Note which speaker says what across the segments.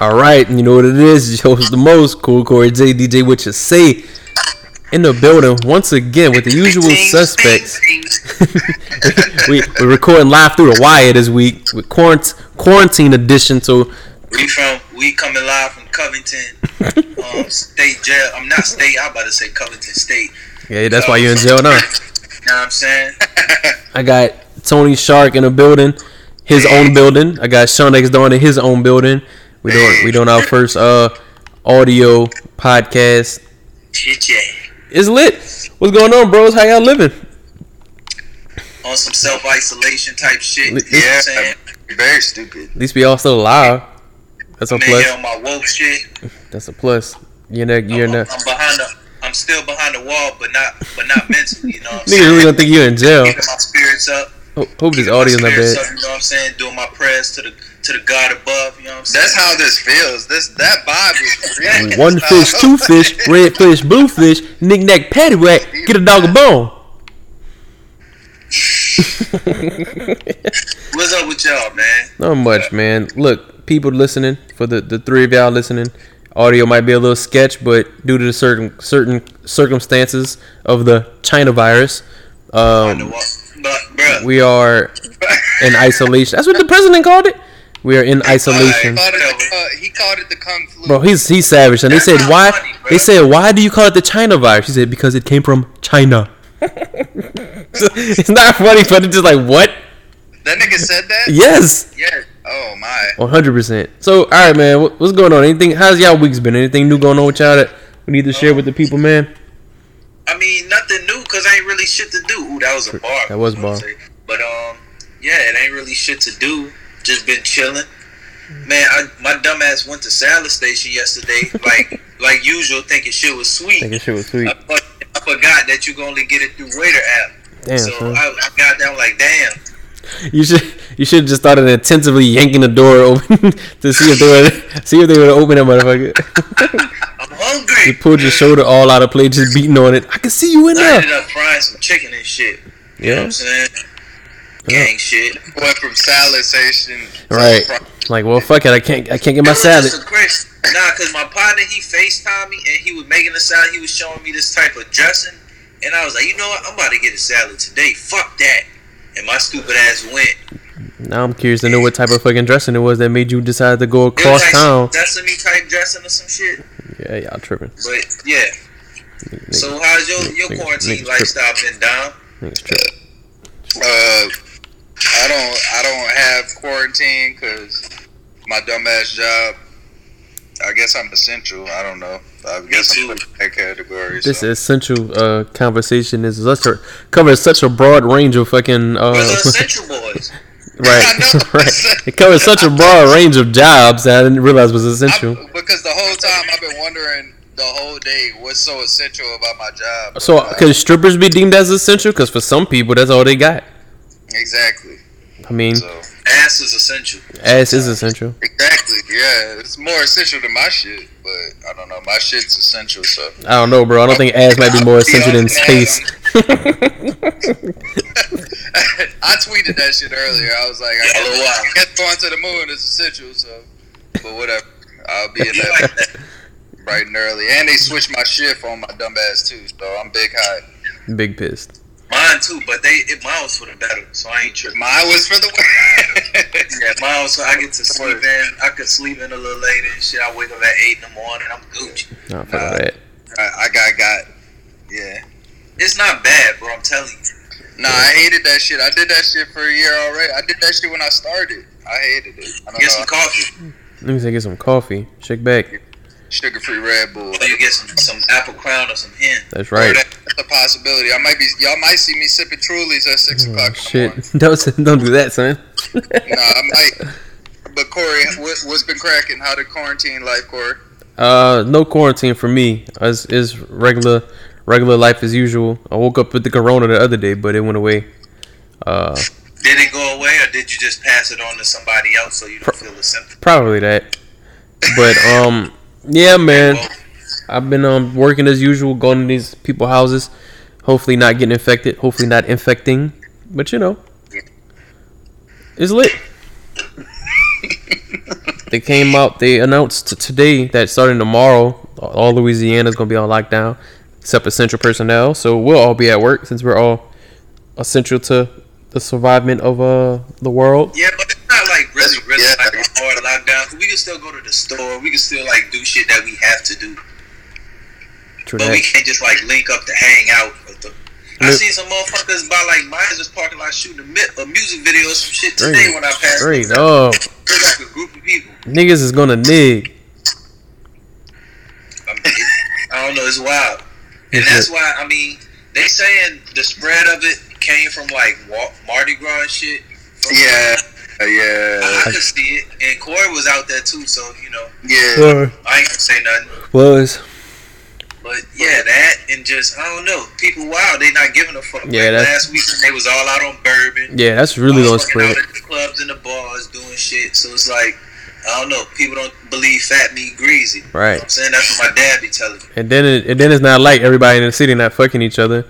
Speaker 1: All right, and you know what it is. Host the most cool Corey J DJ. What you say? In the building once again with the usual suspects. we we're recording live through the wire this week with quarantine quarantine edition. So
Speaker 2: We from we coming live from Covington um, State Jail. I'm not state. I'm about to say Covington State.
Speaker 1: yeah, that's why you're in jail now.
Speaker 2: Know what I'm saying?
Speaker 1: I got Tony Shark in the building, his own building. I got Sean X Dawn in his own building. We doing we doing our first uh audio podcast.
Speaker 2: Shit, yeah.
Speaker 1: It's lit. What's going on, bros? How y'all living?
Speaker 2: On some self isolation type shit.
Speaker 1: Li-
Speaker 2: You know what
Speaker 3: Yeah,
Speaker 2: I'm saying?
Speaker 3: very stupid.
Speaker 1: At least we all still alive. That's a
Speaker 2: I'm in
Speaker 1: plus.
Speaker 2: on my woke shit.
Speaker 1: That's a plus. You're not. You're
Speaker 2: I'm,
Speaker 1: not.
Speaker 2: I'm behind the. I'm still behind the wall, but not, but not mentally. You know what I'm
Speaker 1: Niggas
Speaker 2: saying?
Speaker 1: really gonna think you're in jail.
Speaker 2: Keeping my spirits up.
Speaker 1: Ho- Hope this audio's not
Speaker 2: spirits
Speaker 1: bad.
Speaker 2: up, You know what I'm saying? Doing my prayers to the to the God above. You know what I'm saying?
Speaker 3: That's how this feels. This that vibe is real.
Speaker 1: One fish, two fish, red fish, blue fish, knick knack, paddywhack. Get a dog a bone.
Speaker 2: What's up with y'all, man?
Speaker 1: Not much, man. Look, people listening for the the three of y'all listening. Audio might be a little sketch, but due to the certain certain circumstances of the China virus, um, we are in isolation. That's what the president called it. We are in
Speaker 3: He
Speaker 1: isolation,
Speaker 3: called, it, uh, he called it the kung flu.
Speaker 1: bro. He's he's savage, and they said why?
Speaker 2: funny.
Speaker 1: They said why do you call it the China virus? He said because it came from China. it's not funny, but it's just like what?
Speaker 3: that nigga said that.
Speaker 1: Yes.
Speaker 3: Yes. Oh my.
Speaker 1: One hundred percent. So, all right, man. What's going on? Anything? How's y'all weeks been? Anything new going on with y'all that we need to share with the people, man?
Speaker 2: I mean, nothing new because I ain't really shit to do. Ooh, that was a bar.
Speaker 1: That was bar.
Speaker 2: But um, yeah, it ain't really shit to do. Just been chilling. Man, I, my dumbass went to salad station yesterday, like like usual, thinking shit was sweet.
Speaker 1: Thinking shit was sweet.
Speaker 2: I, I forgot that you can only get it through Waitr app.
Speaker 1: Damn,
Speaker 2: so. I, I got down like, damn.
Speaker 1: You should you should have just started intensively yanking the door open to see if they would see if they would open that motherfucker.
Speaker 2: I'm hungry.
Speaker 1: you pulled your shoulder all out of play, just beating on it. I can see you in
Speaker 2: I
Speaker 1: there.
Speaker 2: ended up frying some chicken and shit. You know what
Speaker 1: Yeah.
Speaker 2: I'm saying? Gang shit.
Speaker 3: Went from salad station.
Speaker 1: Right. Like, well, fuck it. I can't. I can't get my salad.
Speaker 2: a crazy- Nah, cause my partner he Facetime me and he was making the salad. He was showing me this type of dressing, and I was like, you know what? I'm about to get a salad today. Fuck that. And my stupid ass went.
Speaker 1: Now I'm curious to know what type of fucking dressing it was that made you decide to go across
Speaker 2: like
Speaker 1: town.
Speaker 2: sesame type dressing or some shit.
Speaker 1: Yeah, y'all tripping.
Speaker 2: But yeah. So how's your your
Speaker 1: Niggas-
Speaker 2: quarantine
Speaker 1: niggas
Speaker 2: lifestyle been down?
Speaker 1: Niggas tripping.
Speaker 3: Uh, I don't. I don't have quarantine because my dumbass job. I guess I'm essential. I don't know. I guess
Speaker 2: too.
Speaker 3: I'm put in that category.
Speaker 1: This
Speaker 3: so.
Speaker 1: essential uh, conversation is such a covers such a broad range of fucking uh,
Speaker 2: Essential Boys?
Speaker 1: right, right. It covers such a broad range of jobs that I didn't realize was essential.
Speaker 3: I- because the whole time I've been wondering the whole day what's so essential about my job.
Speaker 1: So, could strippers be deemed as essential? Because for some people, that's all they got.
Speaker 3: Exactly.
Speaker 1: I mean,
Speaker 3: So
Speaker 2: Ass is essential.
Speaker 1: ass is essential.
Speaker 3: exactly, yeah, it's more essential than my shit, but I don't know. My shit's essential, so
Speaker 1: I don't know, bro. I don't think ass might be more essential than space.
Speaker 3: I tweeted that shit earlier. I was like, I
Speaker 2: Yeah, a little while.
Speaker 3: guess, I guess going to the moon is essential, so but whatever. I'll be in that
Speaker 2: that?
Speaker 3: bright and early, and they switched my shift on my dumb ass too, so I'm big hot.
Speaker 1: Big pissed.
Speaker 2: Mine too, but they it, mine was for the better, so I ain't tripping.
Speaker 3: Mine was for the
Speaker 2: Yeah, mine was so I get to sleep in. I could sleep in a little later and shit. I wake up at eight in the morning. I'm Gucci.
Speaker 1: Nah, fuck all that.
Speaker 3: I, I got got yeah.
Speaker 2: It's not bad, bro. I'm telling you.
Speaker 3: Nah, I hated that shit. I did that shit for a year already. I did that shit when I started. I hated it. I don't
Speaker 2: Get
Speaker 3: know.
Speaker 2: some coffee.
Speaker 1: Let me say get some coffee. Shake back.
Speaker 3: Sugar free Red Bull.
Speaker 2: Or you get some some apple crown or some hen.
Speaker 1: That's
Speaker 3: Oh,
Speaker 1: right.
Speaker 3: that- that's a possibility. I might be. Y'all might see me sipping Trulies at six
Speaker 1: Oh,
Speaker 3: o'clock.
Speaker 1: shit. Don't don't do that, son.
Speaker 3: Nah, I might. But Corey, what, what's been cracking? How did quarantine life, Corey?
Speaker 1: Uh, no quarantine for me. Is is regular regular life as usual. I woke up with the corona the other day, but it went away. Uh,
Speaker 2: Did it go away, or did you just pass it on to somebody else so you don't feel the symptoms?
Speaker 1: probably that. But um, yeah, man. I've been um working as usual, going to these people's houses. Hopefully not getting infected. Hopefully not infecting. But you know, it's lit. they came out. They announced today that starting tomorrow, all Louisiana is gonna be on lockdown, except essential personnel. So we'll all be at work since we're all essential to the survivement of uh the world.
Speaker 2: Yeah, but it's not like really, really
Speaker 3: Yeah.
Speaker 2: like a hard lockdown. 'cause We can still go to the store. We can still like do shit that we have to do.
Speaker 1: True
Speaker 2: But we can't just like link up to hang out. With the, I seen some motherfuckers by like Myers parking lot shooting a, mi- a music video or some shit today
Speaker 1: Straight,
Speaker 2: when I passed.
Speaker 1: straight up,
Speaker 2: There's like a group of people.
Speaker 1: niggas is gonna nig.
Speaker 2: I, mean, I don't know. It's wild, and
Speaker 1: Is
Speaker 2: that's
Speaker 1: it-
Speaker 2: why I mean they saying the spread of it came from like Mardi Gras shit. From-
Speaker 3: Yeah,
Speaker 2: I,
Speaker 3: yeah,
Speaker 2: I could see it, and Corey was out there too. So you know,
Speaker 3: yeah.
Speaker 2: I ain't gonna say nothing.
Speaker 1: Was
Speaker 2: But yeah, that and just I don't know. People wild. They not giving a fuck.
Speaker 1: Yeah,
Speaker 2: like
Speaker 1: that's-
Speaker 2: last weekend they was all out on bourbon.
Speaker 1: yeah, that's really
Speaker 2: all
Speaker 1: gonna spread.
Speaker 2: out at the clubs and the bars doing shit. So it's like I don't know. People don't believe fat meat greasy. You know
Speaker 1: Right.
Speaker 2: what I'm saying that's what my dad be telling me.
Speaker 1: And then it, and then it's not like everybody in the city not fucking each other.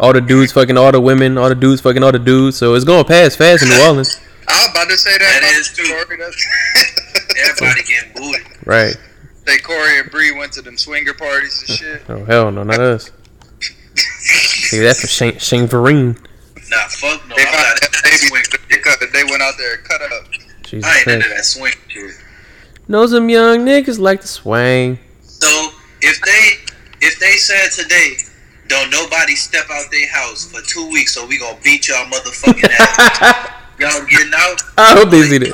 Speaker 1: All the dudes fucking all the women, all the dudes fucking all the dudes. So it's going past fast in New Orleans.
Speaker 3: I was about to say that.
Speaker 2: That is
Speaker 3: about
Speaker 2: is true.
Speaker 3: Corey,
Speaker 2: Everybody getting booted.
Speaker 1: Right.
Speaker 3: Say Corey and Bree went to them swinger parties and shit.
Speaker 1: Oh hell no, not us. See that for Shane Shane Vereen.
Speaker 2: Nah, fuck no.
Speaker 3: They
Speaker 2: I'm
Speaker 3: found
Speaker 2: not
Speaker 3: that
Speaker 2: that
Speaker 3: baby.
Speaker 2: swing.
Speaker 3: They, cut, they went out there and cut up.
Speaker 1: Jesus
Speaker 2: I ain't into that swing shit.
Speaker 1: Know some young niggas like to swing.
Speaker 2: So if they if they said today, don't nobody step out their house for two weeks, so we gonna beat y'all motherfucking ass. Y'all getting out?
Speaker 1: I hope they see that.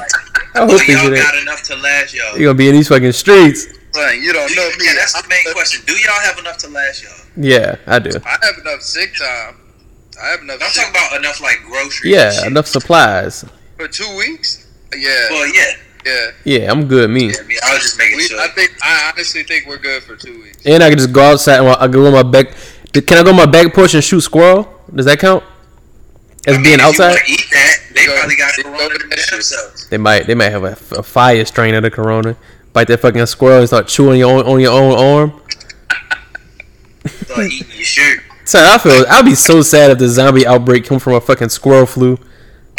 Speaker 1: I
Speaker 2: Or
Speaker 1: hope they
Speaker 2: y'all
Speaker 1: see that.
Speaker 2: got enough to last y'all?
Speaker 1: You're gonna be in these fucking streets.
Speaker 3: Son, you don't know me.
Speaker 2: yeah, that's the main question. Do y'all have enough to last y'all?
Speaker 1: Yeah, I do.
Speaker 3: I have enough sick time. I have enough.
Speaker 2: I'm talking about enough like groceries.
Speaker 1: Yeah, enough supplies.
Speaker 3: for two weeks. Yeah,
Speaker 2: Well, yeah.
Speaker 3: yeah.
Speaker 1: Yeah, I'm good. Me.
Speaker 2: yeah I, mean, I was just making
Speaker 3: We,
Speaker 2: sure.
Speaker 3: I think. I honestly think we're good for two weeks.
Speaker 1: And I can just go outside and I can go on my back. Can I go on my back porch and shoot squirrel? Does that count? As
Speaker 2: I mean,
Speaker 1: being
Speaker 2: if
Speaker 1: outside?
Speaker 2: wanna eat that. They
Speaker 3: Go-
Speaker 2: probably got corona
Speaker 3: to that shit.
Speaker 2: themselves.
Speaker 1: They might. They might have a, a fire strain of the corona. Bite that fucking squirrel and start chewing your own, on your own arm.
Speaker 2: Start eating your shirt.
Speaker 1: So I feel I'd be so sad if the zombie outbreak come from a fucking squirrel flu.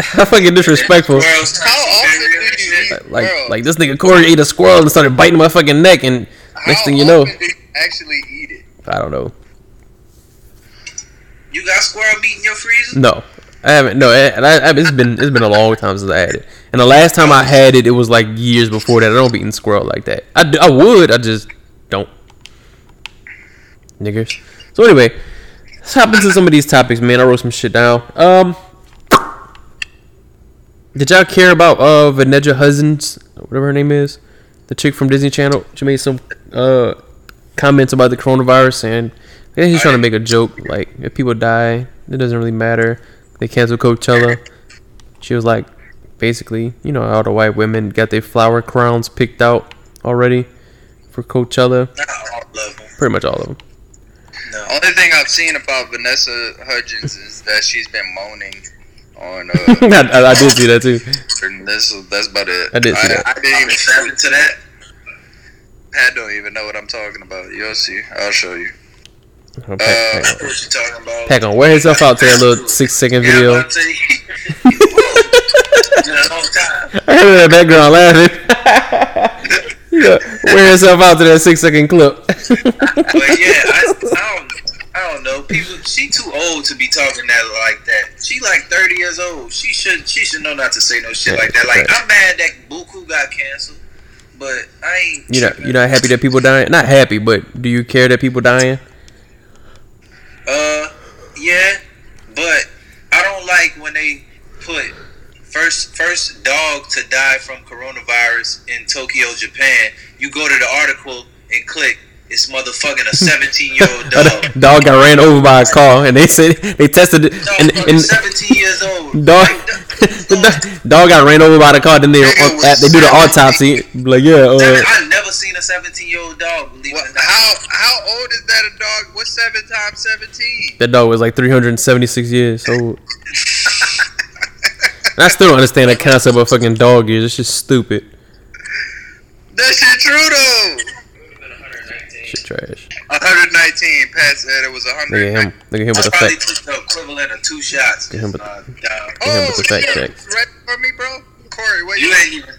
Speaker 1: How fucking disrespectful.
Speaker 3: How often do you
Speaker 2: shit.
Speaker 3: eat?
Speaker 1: Like
Speaker 3: Squirrel.
Speaker 1: like this nigga Corey ate a squirrel and started biting my fucking neck and next
Speaker 3: How
Speaker 1: thing you know,
Speaker 3: often do you actually eat it.
Speaker 1: I don't know.
Speaker 2: You got squirrel meat in your freezer?
Speaker 1: No, I haven't. No, and I, I, it's been it's been a long time since I had it. And the last time I had it, it was like years before that. I don't be eating squirrel like that. I, I would. I just don't. Niggers. So anyway, let's hop into some of these topics, man. I wrote some shit down. Um, did y'all care about uh Vanessa Hudgens, whatever her name is, the chick from Disney Channel? She made some uh comments about the coronavirus and I think he's trying to make a joke like if people die, it doesn't really matter. They cancel Coachella. She was like, basically, you know, all the white women got their flower crowns picked out already for Coachella.
Speaker 2: Not all of them.
Speaker 1: Pretty much all of them.
Speaker 2: No.
Speaker 3: Only thing I've seen about Vanessa Hudgens is that she's been moaning on. Uh,
Speaker 1: I, I, I did see that too.
Speaker 3: and this, that's about it.
Speaker 1: I did see that.
Speaker 3: I, didn't
Speaker 2: I'm
Speaker 3: even.
Speaker 2: excited to that.
Speaker 3: Pat don't even know what I'm talking about. You'll see. I'll show you.
Speaker 1: Oh, Pack, pack,
Speaker 2: What you talking about?
Speaker 1: pack on, wear yourself out to that little six second video.
Speaker 2: I'm about to tell you. It's been a long time.
Speaker 1: I heard in the background laughing. yeah, wear yourself out to that six second clip.
Speaker 2: But yeah, I, I don't. I don't know. People, she too old to be talking that like that. She like thirty years old. She should. She should know not to say no shit like that. Like
Speaker 1: Right.
Speaker 2: I'm mad that Buku got canceled, but I ain't.
Speaker 1: you know, you're not happy that people dying. Not happy, but do you care that people dying?
Speaker 2: Uh, yeah, but I don't like when they put first first dog to die from coronavirus in Tokyo, Japan. You go to the article and click. It's motherfucking a 17 year old dog.
Speaker 1: Dog got ran over by a car, and they said they tested it,
Speaker 2: Dog
Speaker 1: and, and
Speaker 2: 17 years old.
Speaker 1: dog,
Speaker 2: Like,
Speaker 1: the dog, dog got ran over by the car. Then they uh, they do the autopsy. Like yeah, uh,
Speaker 2: I never seen a 17 year old dog. Believe
Speaker 3: What,
Speaker 2: it or not.
Speaker 3: how how old is that a dog? What's seven times seventeen?
Speaker 1: that dog was like 376 years old. I still don't understand that concept of a fucking dog years. It's just stupid.
Speaker 3: That shit true though.
Speaker 1: Shit trash.
Speaker 3: 119. Pat said it was 100.
Speaker 1: Look at
Speaker 3: 100.
Speaker 1: him. Look at him
Speaker 2: I
Speaker 1: with the
Speaker 2: probably
Speaker 1: fact.
Speaker 2: took the equivalent of two shots.
Speaker 1: Yeah,
Speaker 2: Just,
Speaker 1: but-
Speaker 2: uh, down.
Speaker 1: him with the fact check.
Speaker 3: ready for me, bro? Corey, what
Speaker 2: You
Speaker 3: you?
Speaker 2: ain't even.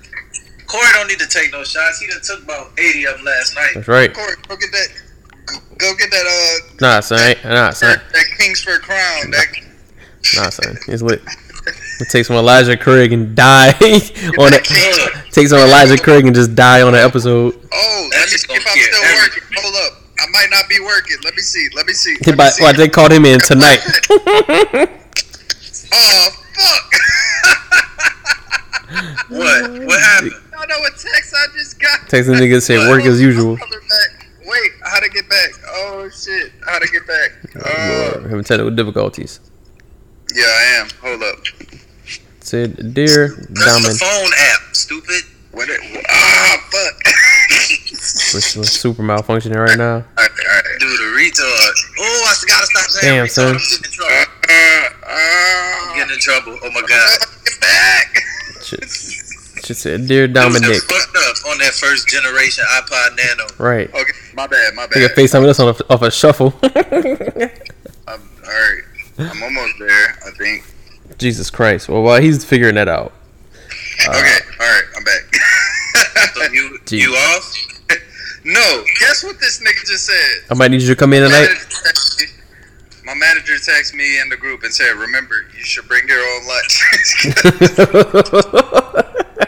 Speaker 2: Corey don't need to take no shots. He done took about eighty of them last night.
Speaker 1: That's right.
Speaker 3: Corey, go get that. Go get that. Uh,
Speaker 1: Nah, son. ain't- Nah, son.
Speaker 3: that, that Kingsford crown. That
Speaker 1: Nah, son. It's lit. We take some Elijah Craig and die on it.
Speaker 3: King-
Speaker 1: Take some Elijah Craig and just die on an episode.
Speaker 3: Oh, let me see if I'm still working. Hold up. I might not be working. Let me see. Let me see. Let me see.
Speaker 1: why they called him in tonight?
Speaker 3: oh fuck!
Speaker 2: What? What happened?
Speaker 3: I don't know what text I just got.
Speaker 1: Text Texting niggas say work as usual.
Speaker 3: Wait, how to get back? Oh shit, how to get back? Uh,
Speaker 1: Lord, having technical difficulties.
Speaker 3: yeah, I am. Hold up.
Speaker 1: Said, dear
Speaker 2: That's the
Speaker 1: Diamond,
Speaker 2: phone app, stupid.
Speaker 3: What? It, ah, fuck.
Speaker 1: we're super malfunctioning right now.
Speaker 3: all right, all right.
Speaker 2: Dude, a retard. Oh, I gotta stop saying
Speaker 1: Damn,
Speaker 2: retard.
Speaker 1: son.
Speaker 2: I'm getting in trouble.
Speaker 3: Uh,
Speaker 2: I'm
Speaker 3: uh,
Speaker 2: getting in trouble. Oh my god.
Speaker 3: get back.
Speaker 1: Shit, shit said, dear Dominic.
Speaker 2: fucked up on that first generation iPod Nano.
Speaker 1: Right.
Speaker 3: Okay, my bad, my bad.
Speaker 1: FaceTime with us on a, off a shuffle.
Speaker 3: I'm, all right, I'm almost there. I think.
Speaker 1: Jesus Christ. Well, while he's figuring that out. Uh,
Speaker 3: Okay, all right, I'm back.
Speaker 2: So you
Speaker 1: Gee.
Speaker 2: you off?
Speaker 3: no, guess what this nigga just said?
Speaker 1: I might need you to come in tonight.
Speaker 3: Manager text me- My manager texted me in the group and said, "Remember, you should bring your own lunch."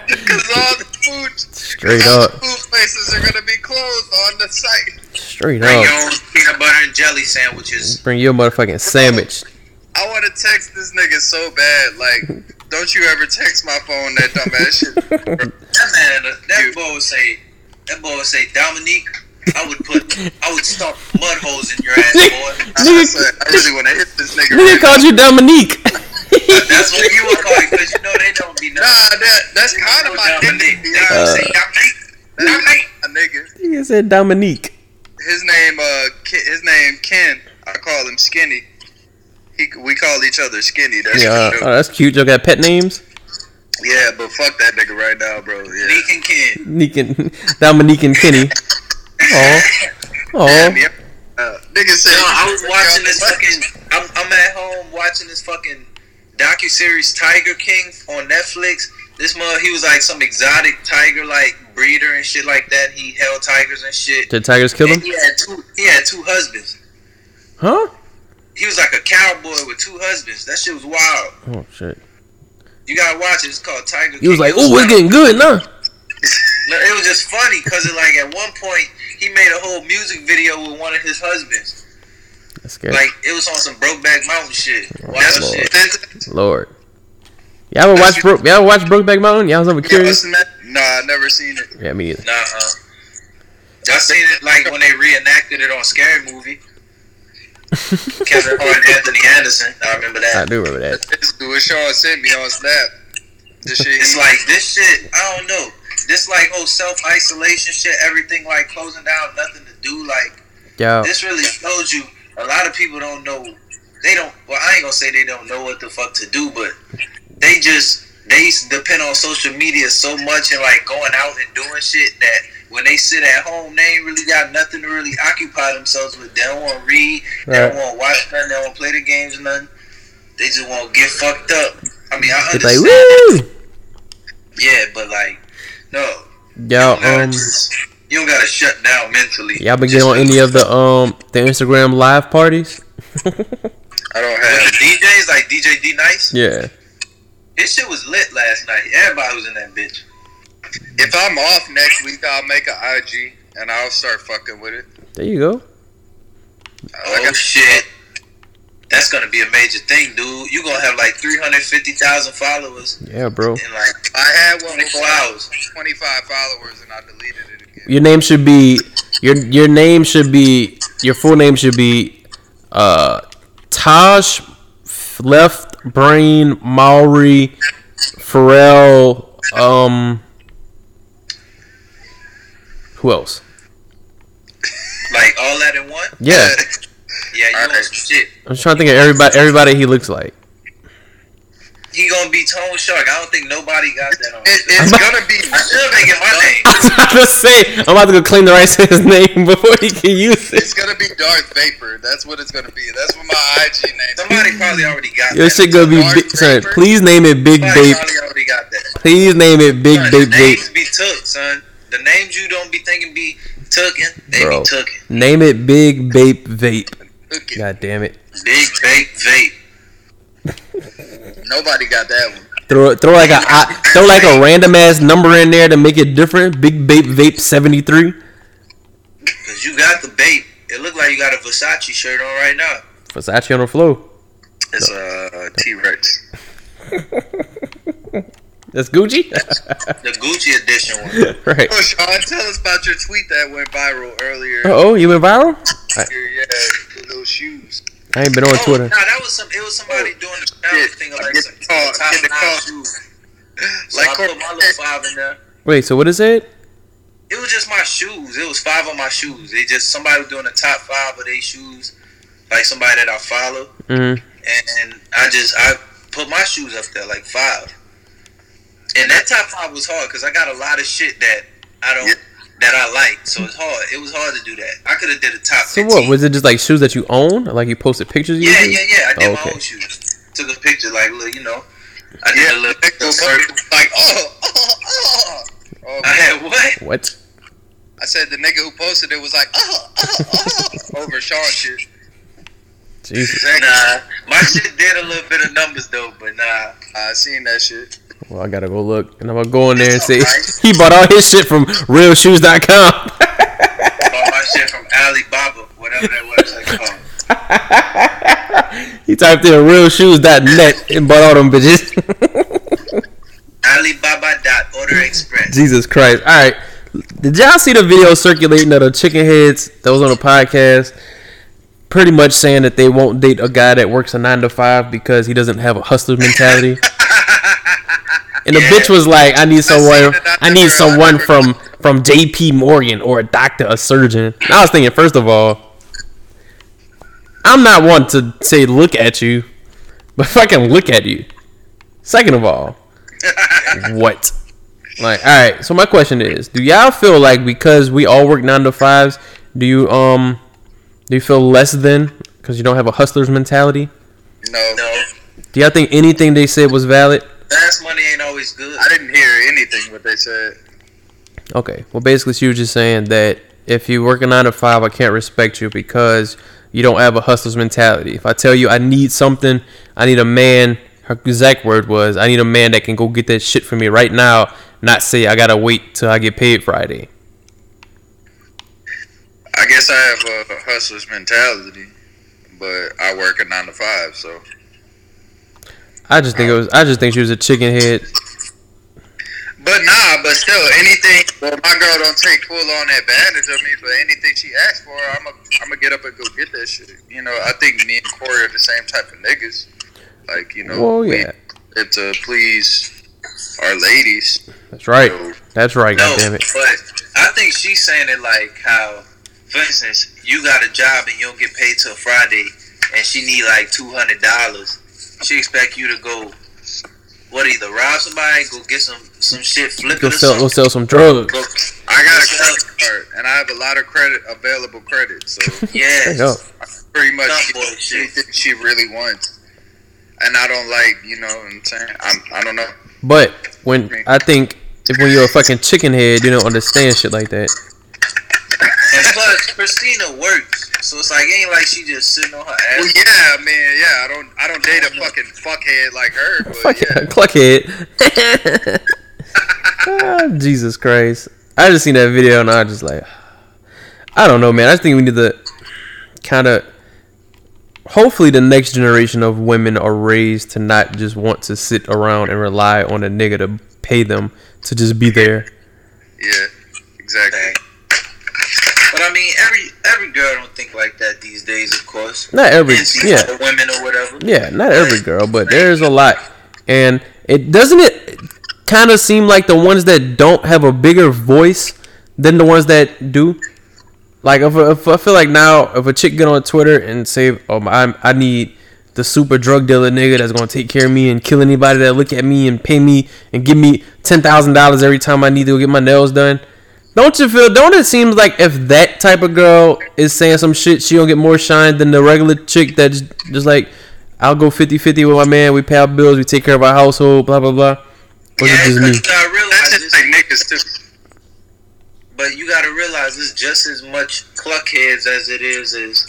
Speaker 3: Because all the food,
Speaker 1: Straight
Speaker 3: all
Speaker 1: up.
Speaker 3: the food places are gonna be closed on the site.
Speaker 1: Straight up.
Speaker 2: Bring your own peanut butter and jelly sandwiches.
Speaker 1: Bring your motherfucking sandwich.
Speaker 3: I want to text this nigga so bad. Like, don't you ever text my phone that dumbass shit?
Speaker 2: That man, that boy would say, that boy would say, Dominique, I would put, I would stomp mud holes in your ass, boy.
Speaker 3: I, said, I really want to hit this nigga.
Speaker 1: Nigga
Speaker 3: Right
Speaker 1: called you Dominique.
Speaker 2: That's what you would call it, because you know they don't be
Speaker 3: nah, that that's kind of my
Speaker 2: Dominique.
Speaker 3: nigga.
Speaker 2: They
Speaker 3: Yeah,
Speaker 2: gonna
Speaker 1: Uh,
Speaker 2: say Dominique. Dominique.
Speaker 3: my nigga.
Speaker 1: Nigga said Dominique.
Speaker 3: His name, uh, his name Ken. I call him Skinny. He, we call each other Skinny. That's
Speaker 1: Yeah,
Speaker 3: what
Speaker 1: oh, that's cute. Y'all got pet names?
Speaker 3: yeah, but fuck that nigga right now, bro. Yeah.
Speaker 2: Nick and Ken.
Speaker 1: Nick and Dominique and Kenny. Aw. Aw.
Speaker 3: Damn, yeah. Uh, nigga said.
Speaker 2: No, I was watching this fucking. I'm, I'm at home watching this fucking docu series Tiger King on Netflix. This mother, he was like some exotic tiger like breeder and shit like that. He held tigers and shit.
Speaker 1: Did tigers kill
Speaker 2: And
Speaker 1: him?
Speaker 2: he had two. He had two husbands.
Speaker 1: Huh?
Speaker 2: He was like a cowboy with two husbands. That shit was wild.
Speaker 1: Oh shit.
Speaker 2: You gotta watch it. It's called Tiger.
Speaker 1: He was like,
Speaker 2: It
Speaker 1: "Oh, it's getting good, nah."
Speaker 2: No, It was just funny because like at one point he made a whole music video with one of his husbands.
Speaker 1: That's good.
Speaker 2: Like it was on some Brokeback Mountain shit.
Speaker 1: Oh, Lord.
Speaker 2: shit.
Speaker 1: Lord. Y'all ever watch Broke? Y'all ever watch Brokeback Mountain? Y'all was ever curious?
Speaker 3: wasn't? Nah, I never seen it.
Speaker 1: Yeah, me either.
Speaker 2: Nah, uh. I seen it like when they reenacted it on Scary Movie. Kevin Hart and Anthony Anderson. I remember that.
Speaker 1: I do remember that.
Speaker 3: This is what Sean sent me on Snap. This shit.
Speaker 2: It's like this shit. I don't know. This like whole self isolation shit. Everything like closing down, nothing to do. Like
Speaker 1: Yeah.
Speaker 2: this really shows you. A lot of people don't know. They don't. Well, I ain't gonna say they don't know what the fuck to do, but they just they depend on social media so much and like going out and doing shit that when they sit at home, they ain't really got nothing to really occupy themselves with. They don't want to read. They don't want to watch nothing. They don't want to play the games or nothing. They just want to get fucked up. I mean, I
Speaker 1: like,
Speaker 2: understand.
Speaker 1: woo!
Speaker 2: yeah, but like, no.
Speaker 1: Y'all,
Speaker 2: You
Speaker 1: um,
Speaker 2: just- you don't gotta shut down mentally.
Speaker 1: y'all been getting on any of the um the Instagram live parties?
Speaker 3: I don't have.
Speaker 2: the DJs like DJ D Nice?
Speaker 1: Yeah.
Speaker 2: His shit was lit last night. Everybody was in that bitch.
Speaker 3: If I'm off next week, I'll make an IG and I'll start fucking with it.
Speaker 1: There you go.
Speaker 3: Like
Speaker 2: oh
Speaker 3: I-
Speaker 2: shit. That's gonna be a major thing, dude. You gonna have like three hundred fifty thousand followers
Speaker 1: Yeah, bro.
Speaker 2: in like
Speaker 3: I had one
Speaker 2: twenty
Speaker 3: with
Speaker 2: four hours.
Speaker 3: 25 followers and I deleted it again.
Speaker 1: Your name should be your your name should be your full name should be uh Taj Left Brain Maori Pharrell um who else?
Speaker 2: Like all that in one?
Speaker 1: Yeah.
Speaker 2: Yeah, you
Speaker 3: Alright.
Speaker 2: want shit.
Speaker 1: I'm trying to think of everybody everybody he looks like.
Speaker 2: He gonna be Tone Shark. I don't think nobody got that on.
Speaker 3: It, it's gonna be.
Speaker 2: I should make it my name.
Speaker 1: I was about to say I'm about to go claim the rights to his name before he can use it.
Speaker 3: It's gonna be Darth Vapor. That's what it's gonna be. That's what my IG name.
Speaker 2: Somebody probably already got
Speaker 1: Your
Speaker 2: that.
Speaker 1: shit gonna be
Speaker 3: Darth
Speaker 1: big, son.
Speaker 3: Vader?
Speaker 1: Please name it Big
Speaker 2: Somebody
Speaker 1: Bape.
Speaker 2: probably already got that.
Speaker 1: Please name it Big
Speaker 2: Son,
Speaker 1: Bape
Speaker 2: the names
Speaker 1: Vape.
Speaker 2: be took, son. The names you don't be thinking be tookin', they
Speaker 1: Bro.
Speaker 2: be tookin'.
Speaker 1: Name it Big Bape Vape. God damn it.
Speaker 2: Big vape vape.
Speaker 3: Nobody got that one.
Speaker 1: Throw throw like a I- throw like a random ass number in there to make it different. Big Bape Vape seventy three.
Speaker 2: Cause you got the vape. It looked like you got a Versace shirt on right now.
Speaker 1: Versace on the flow.
Speaker 3: It's a uh, T Rex.
Speaker 1: That's Gucci.
Speaker 2: The Gucci edition one.
Speaker 1: right.
Speaker 3: Oh, Sean, tell us about your tweet that went viral earlier.
Speaker 1: Oh, you went viral?
Speaker 3: Yeah, those shoes.
Speaker 1: I ain't been on
Speaker 2: Oh,
Speaker 1: Twitter.
Speaker 2: nah, that was some. It was somebody doing the challenge
Speaker 3: Get-
Speaker 2: thing of like
Speaker 3: get
Speaker 2: some
Speaker 3: the car,
Speaker 2: top
Speaker 3: get the
Speaker 2: five
Speaker 3: car.
Speaker 2: shoes. So
Speaker 3: Like
Speaker 2: I put my little five in there.
Speaker 1: Wait, so what is it?
Speaker 2: It was just my shoes. It was five of my shoes. They just somebody was doing the top five of their shoes, like somebody that I follow,
Speaker 1: Mm-hmm.
Speaker 2: and I just I put my shoes up there like five. And that top five was hard because I got a lot of shit that I don't
Speaker 3: Yeah.
Speaker 2: That I like, so it's hard. It was hard to do that. I could have did a top.
Speaker 1: So
Speaker 2: 15.
Speaker 1: what? Was it just like shoes that you own? Like you posted pictures?
Speaker 2: Yeah,
Speaker 1: usually?
Speaker 2: yeah, yeah. I did
Speaker 1: Oh,
Speaker 2: my
Speaker 1: okay.
Speaker 2: own shoes. Took a picture, like look, you know. I did
Speaker 3: Yeah,
Speaker 2: a little,
Speaker 3: Like,
Speaker 2: little circle.
Speaker 3: like oh, oh, oh. oh
Speaker 2: I had what?
Speaker 1: What?
Speaker 3: I said the nigga who posted it was like, oh, oh, oh, oh over Sean shit.
Speaker 1: Jesus.
Speaker 2: Nah, my shit did a little bit of numbers though, but nah.
Speaker 3: I seen that shit.
Speaker 1: Well, I gotta go look, and I'm gonna go in there and say
Speaker 3: alright.
Speaker 1: he bought all his shit from RealShoes.com.
Speaker 2: Bought my shit from Alibaba, whatever that website called.
Speaker 1: he typed in RealShoes.net and bought all them bitches.
Speaker 2: Alibaba.orderexpress.
Speaker 1: Jesus Christ! All right, did y'all see the video circulating of the chicken heads that was on the podcast? Pretty much saying that they won't date a guy that works a nine to five because he doesn't have a hustler mentality. And the
Speaker 2: Yeah.
Speaker 1: bitch was like, "I need someone.
Speaker 3: I
Speaker 1: I need someone from from J.P. Morgan or a doctor, a surgeon." And I was thinking, first of all, I'm not one to say look at you, but can look at you, second of all, what? Like, all right. So my question is, do y'all feel like because we all work nine to fives, do you um, do you feel less than because you don't have a hustler's mentality?
Speaker 3: No,
Speaker 2: No,
Speaker 1: Do y'all think anything they said was valid?
Speaker 2: fast money ain't always good.
Speaker 3: I didn't hear anything what they said.
Speaker 1: Okay. Well, basically, she was just saying that if you work a nine to five, I can't respect you because you don't have a hustler's mentality. If I tell you I need something, I need a man. Her exact word was, "I need a man that can go get that shit for me right now." Not say I gotta wait till I get paid Friday.
Speaker 3: I guess I have a hustler's mentality, but I work a nine to five, so
Speaker 1: I just think it was. I just think she was a chicken head.
Speaker 3: But nah, but still, anything. Well, my girl don't take full on advantage of me, but anything she asks for, I'm gonna I'm gonna get up and go get that shit. You know, I think me and Corey are the same type of niggas. Like, you know,
Speaker 1: Well,
Speaker 3: we
Speaker 1: yeah,
Speaker 3: to please our ladies.
Speaker 1: that's right.
Speaker 3: So,
Speaker 1: That's right.
Speaker 2: No,
Speaker 1: God damn it.
Speaker 2: but I think she's saying it like how, for instance, you got a job and you don't get paid till Friday, and she need like two hundred dollars. She expect you to go, what either rob somebody, go get some some shit, flip
Speaker 1: Go
Speaker 2: it or
Speaker 1: sell. Go sell some drugs.
Speaker 2: Go,
Speaker 3: I got a credit card, and I have a lot of credit available credit. So
Speaker 2: yeah,
Speaker 1: There you go.
Speaker 3: I pretty much
Speaker 2: Dumb
Speaker 3: get
Speaker 2: boy shit.
Speaker 3: she really wants. And I don't like, you know what I'm saying? I'm, I don't know.
Speaker 1: But when I think if when you're a fucking chicken head, you don't understand shit like that.
Speaker 2: And plus, Christina works, so it's like ain't like she just sitting on her
Speaker 3: Well,
Speaker 2: ass.
Speaker 3: yeah, man, yeah, I don't, I don't date a fucking fuckhead like her, but
Speaker 1: Fucking
Speaker 3: yeah.
Speaker 1: cluckhead. Ah, Jesus Christ. I just seen that video and I just like I don't know man. I just think we need to kinda hopefully the next generation of women are raised to not just want to sit around and rely on a nigga to pay them to just be there.
Speaker 3: Yeah, exactly.
Speaker 2: But I mean, every every girl don't think like that these days, of course.
Speaker 1: Not every yeah.
Speaker 2: women or whatever.
Speaker 1: Yeah, not every girl, but there's a lot. And it doesn't it kind of seem like the ones that don't have a bigger voice than the ones that do. Like if, if I feel like now if a chick get on Twitter and say, "Oh, I I need the super drug dealer nigga that's gonna take care of me and kill anybody that look at me and pay me and give me ten thousand dollars every time I need to get my nails done." Don't you feel? Don't it seem like if that type of girl is saying some shit, she gonna get more shine than the regular chick that's just like, I'll go 50-50 with my man. We pay our bills. We take care of our household. Blah blah blah. Or is
Speaker 2: yeah,
Speaker 1: it just
Speaker 2: 'cause
Speaker 1: me?
Speaker 2: you realize
Speaker 3: That's just like niggas too.
Speaker 2: but you gotta realize it's just as much cluckheads as it is as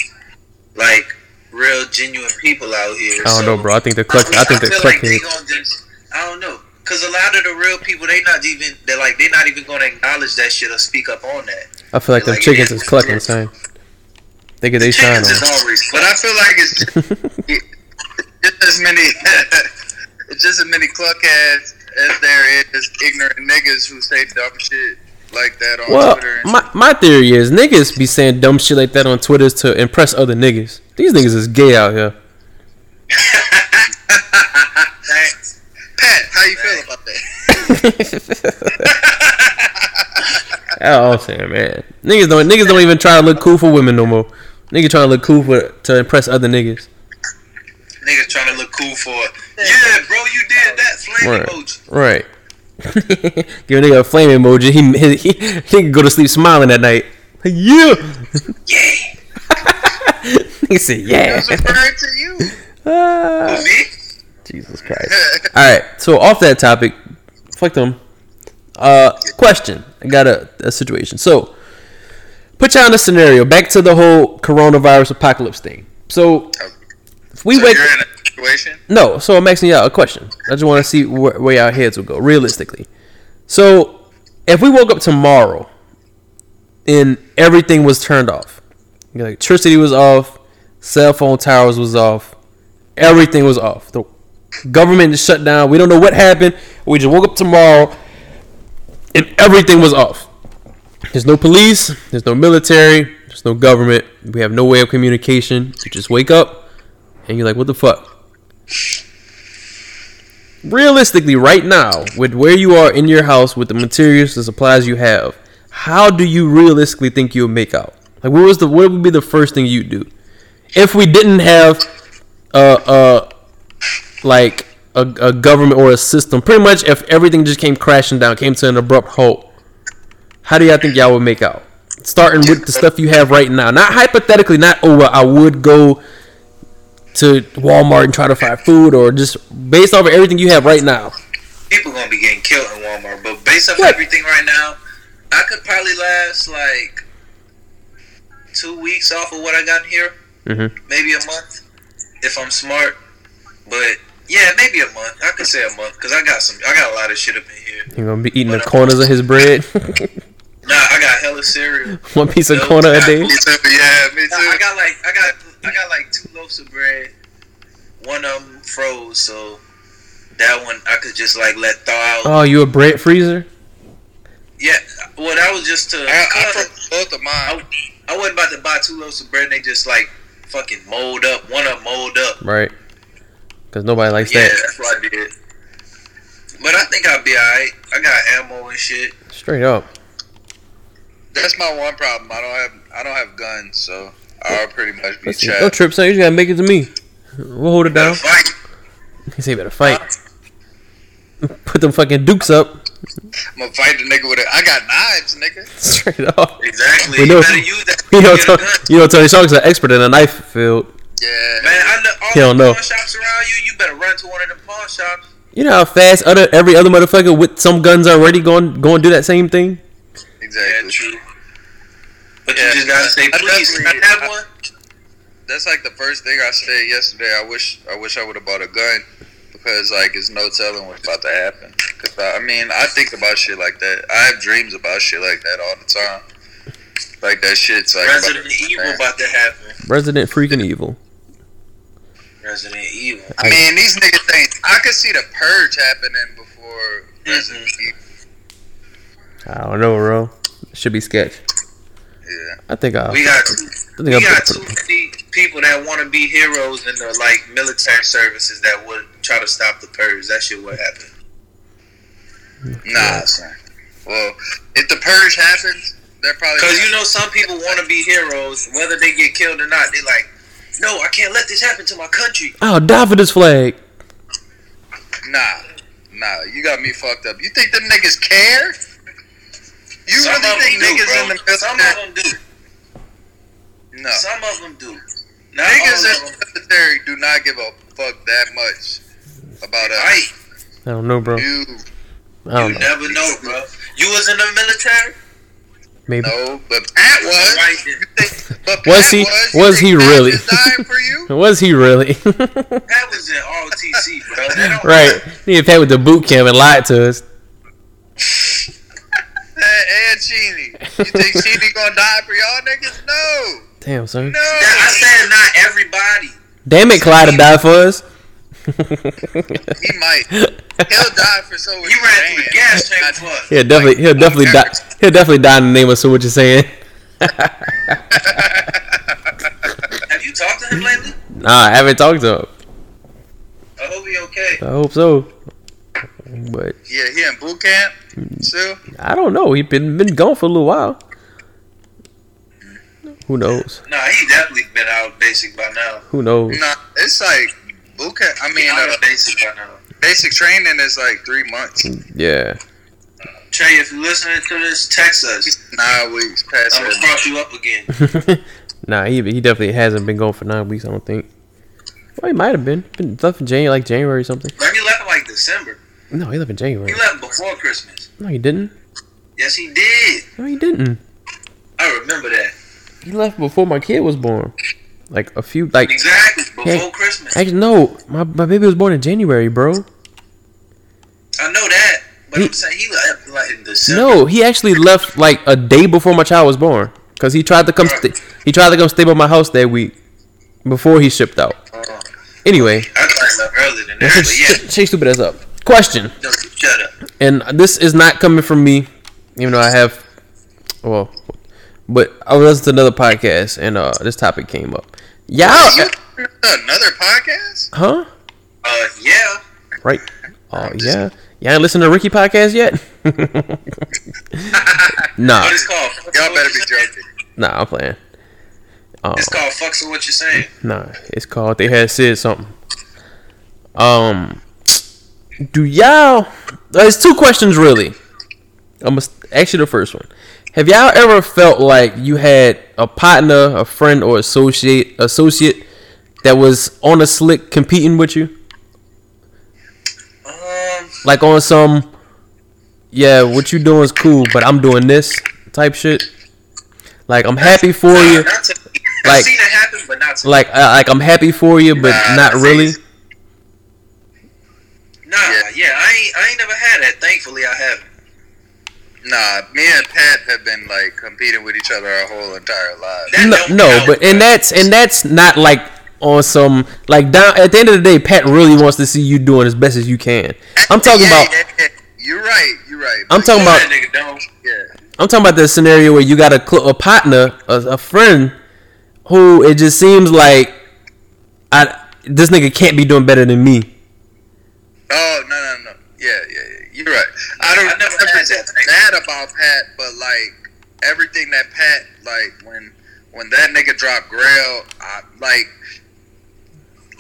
Speaker 2: like real genuine people out here.
Speaker 1: I don't
Speaker 2: So,
Speaker 1: know, bro. I think the cluck. I think the
Speaker 2: feel
Speaker 1: cluck
Speaker 2: like they
Speaker 1: heads.
Speaker 2: gonna I don't know, cause a lot of the real people they not even they're like they're not even gonna acknowledge that shit or speak up on that.
Speaker 1: I feel like them
Speaker 2: like,
Speaker 1: chickens is clucking, son. They get they shine
Speaker 2: Chickens
Speaker 1: on.
Speaker 2: always
Speaker 3: But I feel like it's just as many, it's just as many cluckheads as there is ignorant niggas who say dumb shit like that on
Speaker 1: Well,
Speaker 3: Twitter.
Speaker 1: My, my theory is niggas be saying dumb shit like that on Twitter to impress other niggas. These niggas is gay out here.
Speaker 3: Pat, how you feel about that?
Speaker 1: That's all I'm saying, man. Niggas don't niggas don't even try to look cool for women no more. Niggas trying to look cool for to impress other niggas.
Speaker 2: Niggas trying to look cool for yeah, bro. You did that flame
Speaker 1: Right.
Speaker 2: emoji.
Speaker 1: Right. Give a nigga a flame emoji. He he, he, he can go to sleep smiling at night. Yeah.
Speaker 2: Yeah.
Speaker 1: he said, yeah.
Speaker 3: was referring to you.
Speaker 1: Ah.
Speaker 2: Who, me?
Speaker 1: Jesus Christ. All right. So off that topic, fuck them. Uh, question. I got a, a situation. So, put y'all in a scenario. Back to the whole coronavirus apocalypse thing. So, if we
Speaker 3: so
Speaker 1: wake.
Speaker 3: you're in a situation.
Speaker 1: No, so I'm asking y'all a question. I just want to see where, where y'all heads will go realistically. So, if we woke up tomorrow and everything was turned off, electricity was off, cell phone towers was off, everything was off. The government is shut down. We don't know what happened. We just woke up tomorrow and everything was off. There's no police, there's no military, there's no government. We have no way of communication. You just wake up and you're like, what the fuck? realistically right now with where you are in your house with the materials the supplies you have how do you realistically think you'll make out like what was the what would be the first thing you'd do if we didn't have uh uh like a, a government or a system pretty much if everything just came crashing down came to an abrupt halt how do y'all think y'all would make out starting with the stuff you have right now not hypothetically not oh well, i would go to Walmart and try to find food, or just based off of everything you have right now.
Speaker 2: People gonna be getting killed in Walmart, but based off
Speaker 1: What?
Speaker 2: everything right now, I could probably last like two weeks off of what I got here,
Speaker 1: Mhm.
Speaker 2: maybe a month if I'm smart. But yeah, maybe a month. I could say a month because I got some. I got a lot of shit up in here.
Speaker 1: You're gonna be eating the corners of his bread,
Speaker 2: Nah, I got hella cereal.
Speaker 1: one piece of
Speaker 2: No,
Speaker 1: corner a
Speaker 2: nah,
Speaker 1: day.
Speaker 3: Me too. Yeah, me
Speaker 2: Nah, I got like I got I got like two loaves of bread. One of them froze, so that one I could just like let thaw out.
Speaker 1: Oh, you a bread freezer?
Speaker 2: Yeah, well that was just to.
Speaker 3: I, I froze both of mine.
Speaker 2: I wasn't about to buy two loaves of bread and they just like fucking mold up. One of them mold up.
Speaker 1: Right. Because nobody likes
Speaker 2: Yeah,
Speaker 1: that.
Speaker 2: that's what I did. But I think I'll be alright. I got ammo and shit.
Speaker 1: Straight up.
Speaker 3: That's my one problem. I don't have I don't have guns, so I'll pretty much be
Speaker 1: no
Speaker 3: trapped.
Speaker 1: trip, son. You just gotta make it to me. We'll hold it down.
Speaker 2: fight.
Speaker 1: He say better fight. Put them fucking dukes up.
Speaker 3: I'm gonna fight the nigga with it. I got knives, nigga.
Speaker 1: Straight up.
Speaker 2: Exactly.
Speaker 1: We
Speaker 2: You
Speaker 1: know-
Speaker 2: better use that.
Speaker 1: You know,
Speaker 2: get a
Speaker 1: Tony, you know, Tony Stark's an expert in the knife field.
Speaker 3: Yeah.
Speaker 2: Man, I know all
Speaker 1: He don't
Speaker 2: the
Speaker 1: know.
Speaker 2: pawn shops around you. You better run to one of them pawn shops.
Speaker 1: You know how fast other every other motherfucker with some guns already going going to do that same thing.
Speaker 2: Yeah,
Speaker 3: Exactly.
Speaker 2: true. But
Speaker 3: Yeah,
Speaker 2: you just gotta say,
Speaker 3: I
Speaker 2: please, I have one?
Speaker 3: That's like the first thing I said yesterday. I wish I wish I would have bought a gun because like it's no telling what's about to happen. Cause I, I mean I think about shit like that. I have dreams about shit like that all the time. Like that shit's like about
Speaker 2: Resident
Speaker 3: to
Speaker 2: Evil
Speaker 3: happen.
Speaker 2: about to happen.
Speaker 1: Resident freaking evil.
Speaker 2: Resident Evil.
Speaker 3: I mean these niggas ain't. I could see the purge happening before Resident mm-hmm. Evil.
Speaker 1: I don't know, bro. Should be sketch.
Speaker 3: Yeah.
Speaker 1: I think I.
Speaker 2: We got
Speaker 1: I
Speaker 2: we
Speaker 1: think I
Speaker 2: got too many people that want to be heroes in the like military services that would try to stop the purge. That shit would happen.
Speaker 3: Nah, son. Well, if the purge happens, they're probably
Speaker 2: Because you know some people want to be heroes, whether they get killed or not. They like, no, I can't let this happen to my country.
Speaker 1: I'll die for this flag.
Speaker 3: Nah, nah, you got me fucked up. You think them niggas care? You
Speaker 2: some
Speaker 3: really think
Speaker 2: them do,
Speaker 3: niggas in
Speaker 2: bro.
Speaker 3: the
Speaker 2: Some
Speaker 3: military?
Speaker 2: of them do.
Speaker 3: No,
Speaker 2: Some of them do. Not
Speaker 3: niggas
Speaker 2: all
Speaker 3: in
Speaker 2: of
Speaker 3: the
Speaker 2: them.
Speaker 3: military do not give a fuck that much about us.
Speaker 2: Right.
Speaker 1: I don't know, bro.
Speaker 3: You,
Speaker 1: I don't
Speaker 2: You
Speaker 1: know.
Speaker 2: never know, bro. You was in the military?
Speaker 1: Maybe.
Speaker 3: No, but Pat was.
Speaker 2: Right
Speaker 3: think- but
Speaker 1: Was
Speaker 3: Pat
Speaker 1: he-
Speaker 3: Was,
Speaker 1: was he
Speaker 3: Pat
Speaker 1: really?
Speaker 3: for you?
Speaker 1: Was he really?
Speaker 2: That was in ROTC, bro.
Speaker 1: Right. He had paid with the boot camp and lied to us.
Speaker 3: Hey, and Sheeny. You think Sheeny gonna die for y'all niggas? No.
Speaker 1: Damn, son.
Speaker 3: No.
Speaker 2: I said not everybody.
Speaker 1: Damn it, Clyde to die for us.
Speaker 3: He might. He'll die for so
Speaker 2: You ran through the gas tank for.
Speaker 1: He'll definitely, he'll definitely die. He'll definitely die in the name of so what you're saying.
Speaker 2: Have you talked to him lately?
Speaker 1: Nah, I haven't talked to him.
Speaker 2: I hope he okay.
Speaker 1: I hope so. But
Speaker 3: Yeah, he in boot camp still.
Speaker 1: I don't know. He been been gone for a little while. Mm-hmm. Who knows?
Speaker 2: Nah, he definitely been out basic by now.
Speaker 1: Who knows?
Speaker 3: Nah, it's like boot camp. I mean, uh,
Speaker 2: basic
Speaker 3: basic training is like three months,
Speaker 1: Yeah.
Speaker 2: Trey, if you're listening to this, text us.
Speaker 3: nine weeks past
Speaker 2: I'm gonna cross you up again.
Speaker 1: nah, he he definitely hasn't been going for nine weeks. I don't think. Well, he might have been. Been left in January, like January or something.
Speaker 2: Like, he left like December.
Speaker 1: No, he left in January.
Speaker 2: He left before Christmas.
Speaker 1: No, he didn't.
Speaker 2: Yes, he did.
Speaker 1: No, he didn't.
Speaker 2: I remember that.
Speaker 1: He left before my kid was born. Like a few, like
Speaker 2: Exactly. Before
Speaker 1: Yeah.
Speaker 2: Christmas.
Speaker 1: actually no, my my baby was born in January, bro.
Speaker 2: I know that. But
Speaker 1: He-
Speaker 2: I'm saying he left like in December.
Speaker 1: No, he actually left like a day before my child was born. Cause he tried to come, he tried to come stay by my house that week before he shipped out.
Speaker 2: Oh,
Speaker 1: Anyway,
Speaker 2: I left earlier than that. But yeah.
Speaker 1: shake stupid ass up. Question,
Speaker 2: No, shut up.
Speaker 1: and this is not coming from me, even though I have, well, but I was listening to another podcast and uh this topic came up. Y'all,
Speaker 3: another podcast?
Speaker 1: huh?
Speaker 2: Uh, yeah.
Speaker 1: Right? Oh yeah, y'all ain't listened to Ricky podcast yet? nah,
Speaker 2: What is called?
Speaker 3: Y'all better be joking.
Speaker 1: nah, I'm playing. Oh.
Speaker 2: It's called fuck so what you're saying.
Speaker 1: Nah, it's called They Had Said Something. Um, do y'all? There's two questions really. I'm you the first one. Have y'all ever felt like you had a partner, a friend, or associate associate that was on a slick competing with you?
Speaker 2: Um,
Speaker 1: Like on some, yeah, what you doing is cool, but I'm doing this type shit. Like I'm happy for
Speaker 2: nah,
Speaker 1: you.
Speaker 2: Not to,
Speaker 1: Like-
Speaker 2: I've seen it happen, but not to.
Speaker 1: Like uh, like I'm happy for you, but
Speaker 3: Nah,
Speaker 1: not really.
Speaker 3: easy.
Speaker 2: Nah, yeah. I ain't. I ain't never had that. Thankfully, I haven't.
Speaker 3: Nah, me and Pat have been like competing with each other our whole entire lives.
Speaker 2: That
Speaker 1: no, no, but and that's and that's not like on some like down at the end of the day, Pat really wants to see you doing as best as you can. I'm talking
Speaker 3: Yeah,
Speaker 1: about
Speaker 3: yeah, yeah. You're right. You're right.
Speaker 1: I'm talking about
Speaker 2: nigga don't.
Speaker 3: Yeah.
Speaker 1: I'm talking about the scenario where you got a cl- a partner, a, a friend who it just seems like I this nigga can't be doing better than me.
Speaker 3: Oh no no no. Yeah yeah yeah. You're right. I don't
Speaker 2: I never
Speaker 3: never
Speaker 2: had that.
Speaker 3: that about Pat, but like everything that Pat like when when that nigga dropped Grail, I, like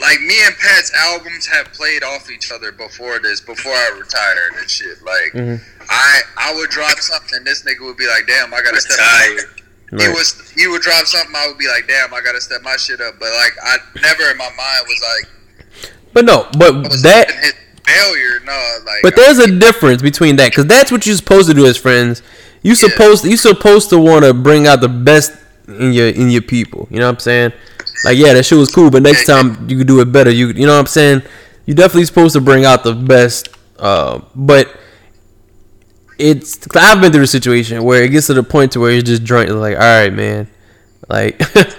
Speaker 3: like me and Pat's albums have played off each other before this, before I retired and shit. Like
Speaker 1: Mhm.
Speaker 3: I I would drop something, and this nigga would be like, "Damn, I gotta step."
Speaker 2: Retired.
Speaker 3: He
Speaker 1: Right.
Speaker 3: was he would drop something, I would be like, "Damn, I gotta step my shit up." But like I never in my mind was like,
Speaker 1: But no, but
Speaker 3: was
Speaker 1: that
Speaker 3: his failure. No, like
Speaker 1: But there's a difference between that because that's what you're supposed to do as friends. You supposed you supposed to want to bring out the best in your in your people. You know what I'm saying? Like yeah, that shit was cool, but next time you can do it better. You you know what I'm saying? You're definitely supposed to bring out the best. Uh, but it's I've been through a situation where it gets to the point to where you're just drunk. Like all right, man. Like if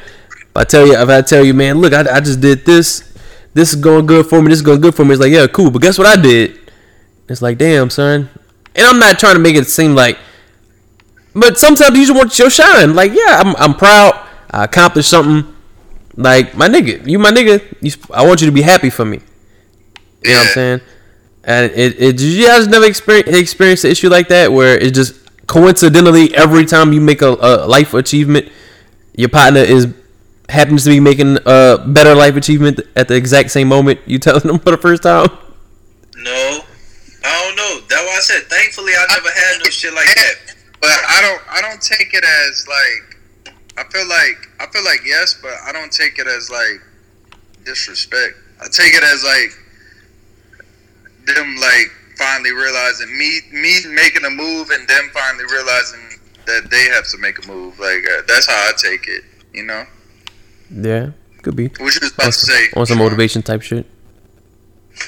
Speaker 1: I tell you if I tell you, man, look, I, I just did this. This is going good for me. This is going good for me. It's like yeah, cool. But guess what I did? It's like, damn, son. And I'm not trying to make it seem like, but sometimes you just want your shine. Like, yeah, I'm, I'm proud. I accomplished something. Like my nigga, you my nigga. You, I want you to be happy for me. You know what I'm saying? And it, it you guys never experience experience an issue like that where it just coincidentally every time you make a, a life achievement, your partner is happens to be making a better life achievement at the exact same moment you telling them for the first time.
Speaker 2: No, I don't know. That's why I said. Thankfully, I never had no shit like that.
Speaker 3: But I don't I don't take it as like I feel like I feel like yes, but I don't take it as like disrespect. I take it as like them like finally realizing me me making a move and them finally realizing that they have to make a move. Like uh, that's how I take it. You know.
Speaker 1: Yeah, could be.
Speaker 3: What you about
Speaker 1: On
Speaker 3: to
Speaker 1: some,
Speaker 3: say?
Speaker 1: on some motivation type shit.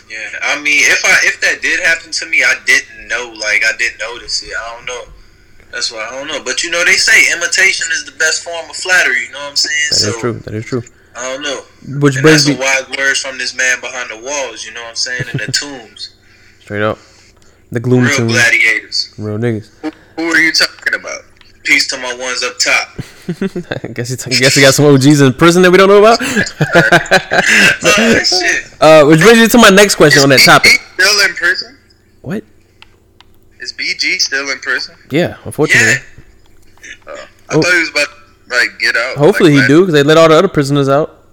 Speaker 2: Yeah, I mean, if I if that did happen to me, I didn't know. Like, I didn't notice it. I don't know. That's why I don't know. But you know, they say imitation is the best form of flattery. You know what I'm saying?
Speaker 1: That is
Speaker 2: so
Speaker 1: true. That is true.
Speaker 2: I don't know.
Speaker 1: Which
Speaker 2: And
Speaker 1: brings
Speaker 2: that's
Speaker 1: me
Speaker 2: wise words from this man behind the walls. You know what I'm saying? In the tombs,
Speaker 1: straight up. The gloom
Speaker 2: real
Speaker 1: tomb,
Speaker 2: gladiators.
Speaker 1: real niggas.
Speaker 3: Who are you talking about?
Speaker 2: Peace to my ones up top.
Speaker 1: I guess he, t- guess he got some OGs in prison that we don't know about.
Speaker 2: Oh shit!
Speaker 1: uh, which brings me to my next question on that
Speaker 3: Is
Speaker 1: topic.
Speaker 3: Still in prison?
Speaker 1: What?
Speaker 3: Is BG still in prison?
Speaker 1: Yeah, unfortunately.
Speaker 2: Yeah,
Speaker 3: Uh, I
Speaker 1: Oh.
Speaker 3: thought he was about to like get out.
Speaker 1: Hopefully
Speaker 3: like,
Speaker 1: he do because they let all the other prisoners out.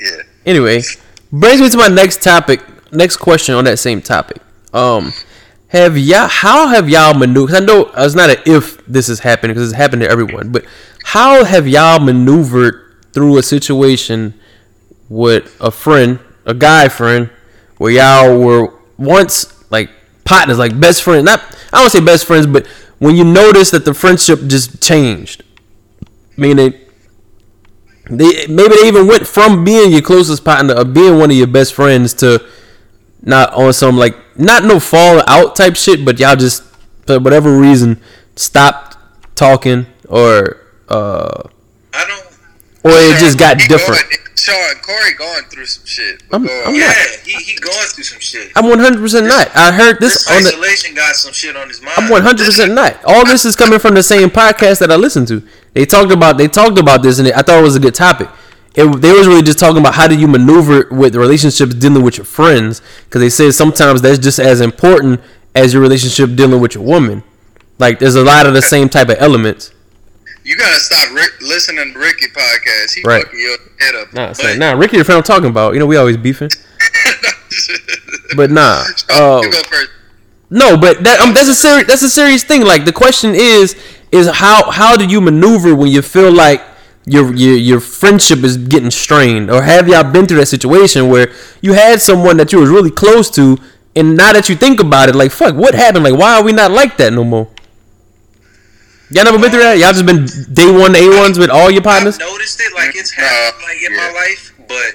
Speaker 3: Yeah.
Speaker 1: Anyway, brings me to my next topic. Next question on that same topic. Um, have y'all? How have y'all maneuvered? I know uh, it's not an if this is happening because it's happened to everyone. But how have y'all maneuvered through a situation with a friend, a guy friend, where y'all were once like partners, like best friends? Not I don't say best friends, but when you notice that the friendship just changed, meaning they maybe they even went from being your closest partner or being one of your best friends to not on some like not no fall out type shit, but y'all just for whatever reason stopped talking or uh
Speaker 2: I don't.
Speaker 1: or it just got different.
Speaker 3: Going, Sean Corey going through some shit.
Speaker 1: I'm- I'm.
Speaker 2: Yeah,
Speaker 1: not-
Speaker 2: he he going through some shit.
Speaker 1: I'm 100% not. I heard
Speaker 2: This
Speaker 1: this on the
Speaker 2: isolation got some shit on his mind.
Speaker 1: I'm 100% not. All this is coming from the same podcast that I listened to. They talked about they talked about this and I thought it was a good topic. It, they was really just talking about how do you maneuver with relationships dealing with your friends because they said sometimes that's just as important as your relationship dealing with your woman. Like there's a lot of the same type of elements.
Speaker 3: You gotta stop Rick, listening to Ricky podcast. He
Speaker 1: Right.
Speaker 3: fucking your head up.
Speaker 1: Nah,
Speaker 2: But-
Speaker 1: nah, Ricky, the friend I'm talking about. You know, we always beefing, but nah. Uh,
Speaker 3: you go first.
Speaker 1: No, but that um, that's a serious that's a serious thing. Like the question is is how how do you maneuver when you feel like your your your friendship is getting strained, or have y'all been through that situation where you had someone that you was really close to, and now that you think about it, like fuck, what happened? Like why are we not like that no more? Y'all never been through that? Y'all just been day one A ones with all your partners?
Speaker 2: I've noticed it, like it's
Speaker 3: Nah,
Speaker 2: happened, like in
Speaker 3: yeah.
Speaker 2: my life, but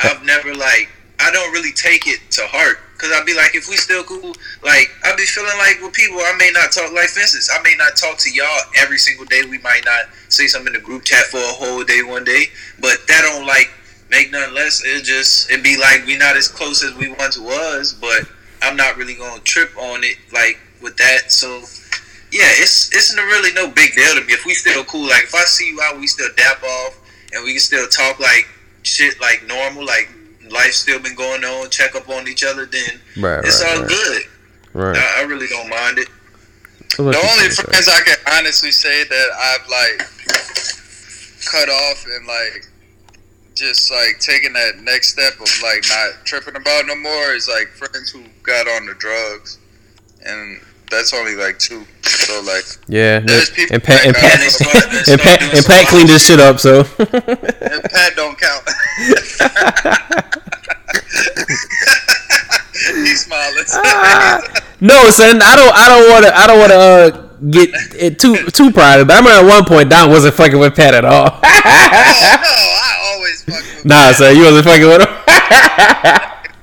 Speaker 2: I've never like I don't really take it to heart because I'd be like, if we still cool, like I'd be feeling like with people, I may not talk. Like for instance, I may not talk to y'all every single day. We might not say something in the group chat for a whole day one day, but that don't like make nothing less. It just it'd be like we not as close as we once was, but I'm not really gonna trip on it like with that. So yeah, it's it's really no big deal to me if we still cool. Like if I see you out, we still dap off and we can still talk like shit like normal, like life still been going on, check up on each other. Then
Speaker 1: Right,
Speaker 2: it's
Speaker 1: right,
Speaker 2: all
Speaker 1: right.
Speaker 2: good.
Speaker 1: Right.
Speaker 2: I, I really don't mind it.
Speaker 3: The only friends I can honestly say that I've like cut off and like just like taking that next step of like not tripping about no more is like friends who got on the drugs, and that's only like two. So like,
Speaker 1: Yeah,
Speaker 3: There's people
Speaker 1: and Pat and Pat
Speaker 2: start- they
Speaker 1: and Pat and Pat cleaned this shit up. So
Speaker 3: and Pat don't count. He's smiling.
Speaker 1: Ah. no, son, I don't, I don't want to, I don't want to uh, get it too too private. But I remember at one point Dom wasn't fucking with Pat at all.
Speaker 3: oh no, I always fuck with
Speaker 1: nah,
Speaker 3: Pat.
Speaker 1: son, you wasn't fucking with him.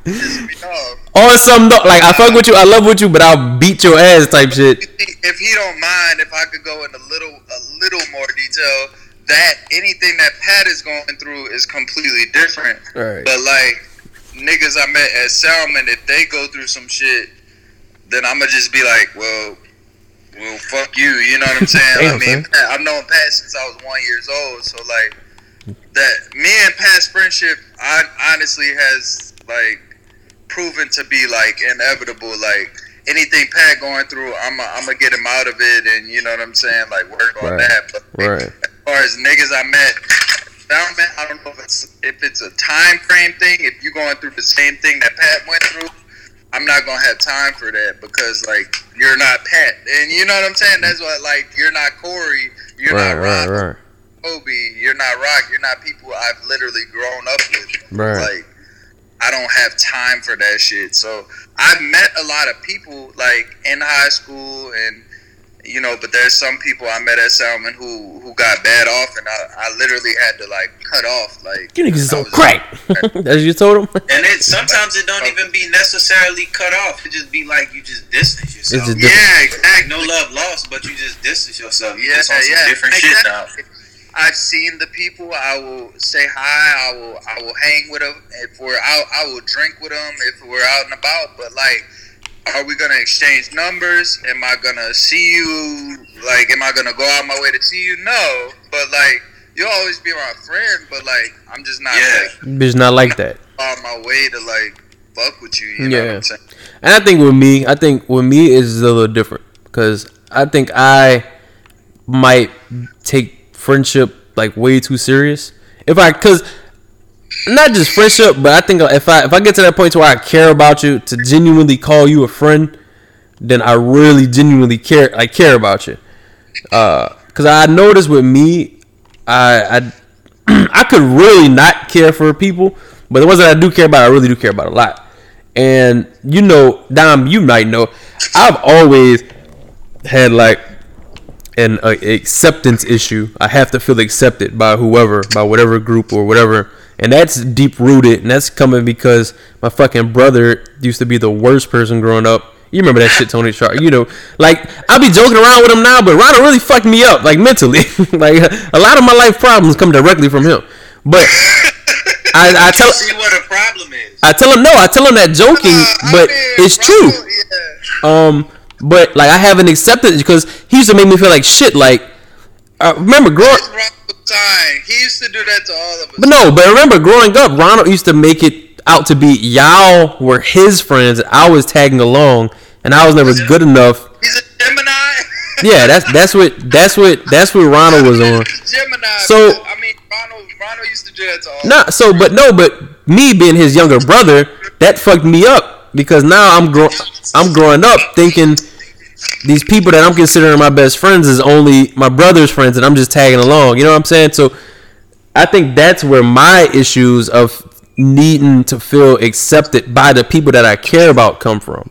Speaker 3: Piss me off.
Speaker 1: On some like I fuck with you, I love with you, but I'll beat your ass type shit.
Speaker 3: If he, if he don't mind, if I could go into little a little more detail, that anything that Pat is going through is completely different.
Speaker 1: Right.
Speaker 3: But like niggas I met at Salmon, if they go through some shit, then I'ma just be like, well, well, fuck you. You know what I'm saying?
Speaker 1: Damn,
Speaker 3: I mean, Pat, I've known Pat since I was one years old, so like that. Me and Pat's friendship, I honestly has like proven to be like inevitable. Like anything Pat going through, I'm i I'm gonna get him out of it, and you know what I'm saying? Like work on
Speaker 1: Right.
Speaker 3: that. But
Speaker 1: Right.
Speaker 3: As far as niggas I met, I don't know if it's if it's a time frame thing. If you're going through the same thing that Pat went through, I'm not gonna have time for that because like you're not Pat, and you know what I'm saying. That's what like you're not Corey, you're
Speaker 1: Right,
Speaker 3: not
Speaker 1: right,
Speaker 3: Rob,
Speaker 1: right.
Speaker 3: Kobe, you're not Rock, you're not people I've literally grown up with.
Speaker 1: Right.
Speaker 3: Like I don't have time for that shit. So I've met a lot of people like in high school and you know, but there's some people I met at Salmon who who got bad off, and I, I literally had to like cut off. Like
Speaker 1: You niggas is
Speaker 3: I
Speaker 1: on
Speaker 3: was-
Speaker 1: crack. That's what you told them.
Speaker 2: And it sometimes it don't even be necessarily cut off. It just be like you just distance yourself.
Speaker 1: just
Speaker 3: Yeah, exactly.
Speaker 2: no love lost, but you just distance yourself. You
Speaker 3: Yeah,
Speaker 2: just on some
Speaker 3: yeah.
Speaker 2: different shit now.
Speaker 3: I've seen the people. I will say hi. I will. I will hang with them. If we're out, I will drink with them. If we're out and about. But like, are we gonna exchange numbers? Am I gonna see you? Like, am I gonna go out my way to see you? No. But like, you'll always be my friend. But like, I'm just not
Speaker 2: Yeah.
Speaker 3: like
Speaker 1: Bitch, not like that.
Speaker 3: on my way to like fuck with you. You know what
Speaker 1: Yeah.
Speaker 3: I'm saying?
Speaker 1: And I think with me, I think with me is a little different because I think I might take friendship like way too serious. If I, cause not just friendship, but I think if I if I get to that point to where I care about you to genuinely call you a friend, then I really genuinely care. I care about you. Uh, cause I noticed with me, I I I could really not care for people, but the ones that I do care about, I really do care about a lot. And you know, Dom, you might know, I've always had like an uh, acceptance issue. I have to feel accepted by whoever, by whatever group or whatever, and that's deep rooted, and that's coming because my fucking brother used to be the worst person growing up. You remember that shit, Tony Sharp? You know, like I be joking around with him now, but Ronald really fucked me up, like mentally. like a lot of my life problems come directly from him. But I, I tell
Speaker 2: See what a problem is.
Speaker 1: I tell him no, I tell him that joking,
Speaker 3: Uh, I
Speaker 1: but
Speaker 3: mean,
Speaker 1: it's true.
Speaker 3: Yeah.
Speaker 1: Um, but like I haven't accepted it because he used to make me feel like shit. Like, uh, remember growing,
Speaker 3: time. He used to do that to all of us.
Speaker 1: but no, but remember growing up, Ronald used to make it out to be y'all were his friends, and I was tagging along, and I was never good enough.
Speaker 3: He's a Gemini.
Speaker 1: Yeah, that's that's what that's what that's what Ronald was on.
Speaker 3: Gemini.
Speaker 1: So-
Speaker 3: I mean, Ronald, Ronald used to do that to all.
Speaker 1: Nah, so but no, but me being his younger brother, that fucked me up because now I'm grow I'm growing up thinking these people that I'm considering my best friends is only my brother's friends and I'm just tagging along. You know what I'm saying? So I think that's where my issues of needing to feel accepted by the people that I care about come from.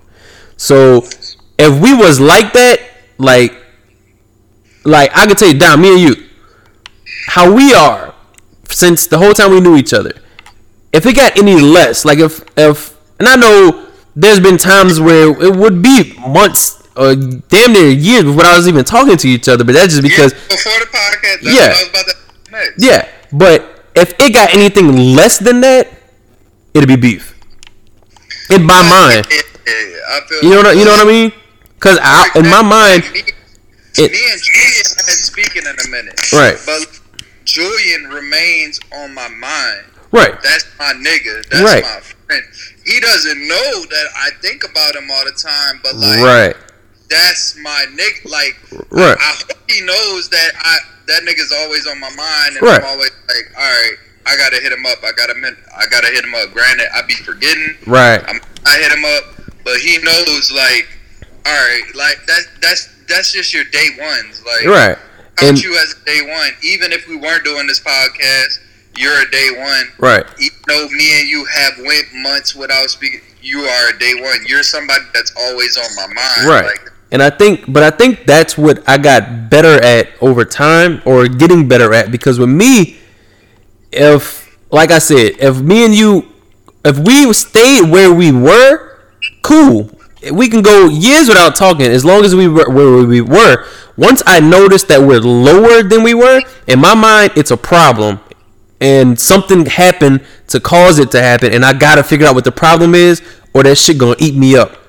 Speaker 1: So if we was like that, like like I could tell you down, me and you, how we are since the whole time we knew each other. If it got any less, like if if and I know there's been times where it would be months or damn near years before I was even talking to each other, but that's just because
Speaker 3: before the podcast. That's
Speaker 1: Yeah.
Speaker 3: what I was about to next.
Speaker 1: yeah. But if it got anything less than that, it'd be beef. In my mind,
Speaker 3: Yeah, yeah, yeah.
Speaker 1: You know what I- you know what I mean? Cause I, in my mind,
Speaker 3: me,
Speaker 1: it-
Speaker 3: me and Julian hadn't speaking in a minute.
Speaker 1: Right.
Speaker 3: But Julian remains on my mind.
Speaker 1: right,
Speaker 3: That's my nigga. That's
Speaker 1: Right.
Speaker 3: my friend. He doesn't know that I think about him all the time, but like
Speaker 1: right,
Speaker 3: that's my nigga. Like
Speaker 1: Right.
Speaker 3: I hope he knows that I that nigga's always on my mind, and
Speaker 1: Right.
Speaker 3: I'm always like, all right, I gotta hit him up. I gotta I gotta hit him up. Granted, I be forgetting.
Speaker 1: right,
Speaker 3: I'm, I hit him up, but he knows like, all right, like that's that's that's just your day ones. Like,
Speaker 1: right.
Speaker 3: count
Speaker 1: And
Speaker 3: you as a day one. Even if we weren't doing this podcast, you're a day one.
Speaker 1: right,
Speaker 3: Even though me and you have went months without speaking, you are a day one. You're somebody that's always on my mind.
Speaker 1: Right.
Speaker 3: Like,
Speaker 1: And I think, but I think that's what I got better at over time, or getting better at. Because with me, if, like I said, if me and you, if we stayed where we were, cool. We can go years without talking as long as we were where we were. Once I noticed that we're lower than we were, in my mind, it's a problem. And something happened to cause it to happen, and I gotta figure out what the problem is, or that shit gonna eat me up.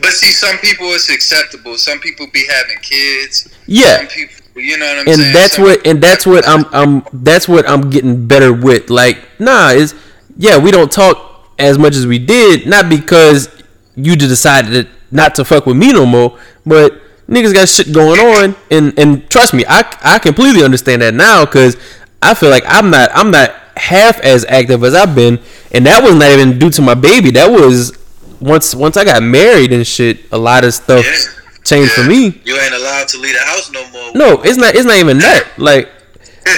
Speaker 3: But see, some people it's acceptable. Some people be having kids.
Speaker 1: Yeah.
Speaker 3: Some people, you know what I'm
Speaker 1: and
Speaker 3: saying.
Speaker 1: that's
Speaker 3: Some-
Speaker 1: what and that's what I'm I'm that's what I'm getting better with. Like, nah, is yeah, we don't talk as much as we did, not because you just decided not to fuck with me no more, but niggas got shit going on, and and trust me, I I completely understand that now because I feel like I'm not I'm not half as active as I've been, and that was not even due to my baby. That was once once I got married and shit. A lot of stuff
Speaker 2: Yeah.
Speaker 1: changed for me.
Speaker 2: You ain't allowed to leave the house no more.
Speaker 1: No, it's not. It's not even that. Like,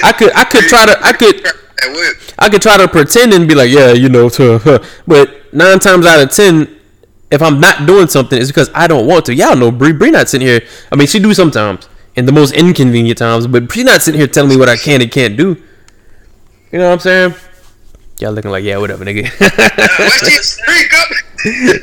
Speaker 1: I could, I could try to, I could. I could try to pretend and be like, yeah, you know, to, huh. but nine times out of ten, if I'm not doing something, it's because I don't want to. Y'all know Bree. Bree not sitting here. I mean, she do sometimes in the most inconvenient times, but she's not sitting here telling me what I can and can't do. You know what I'm saying? Y'all looking like, yeah, whatever, nigga.
Speaker 3: What's this freak up?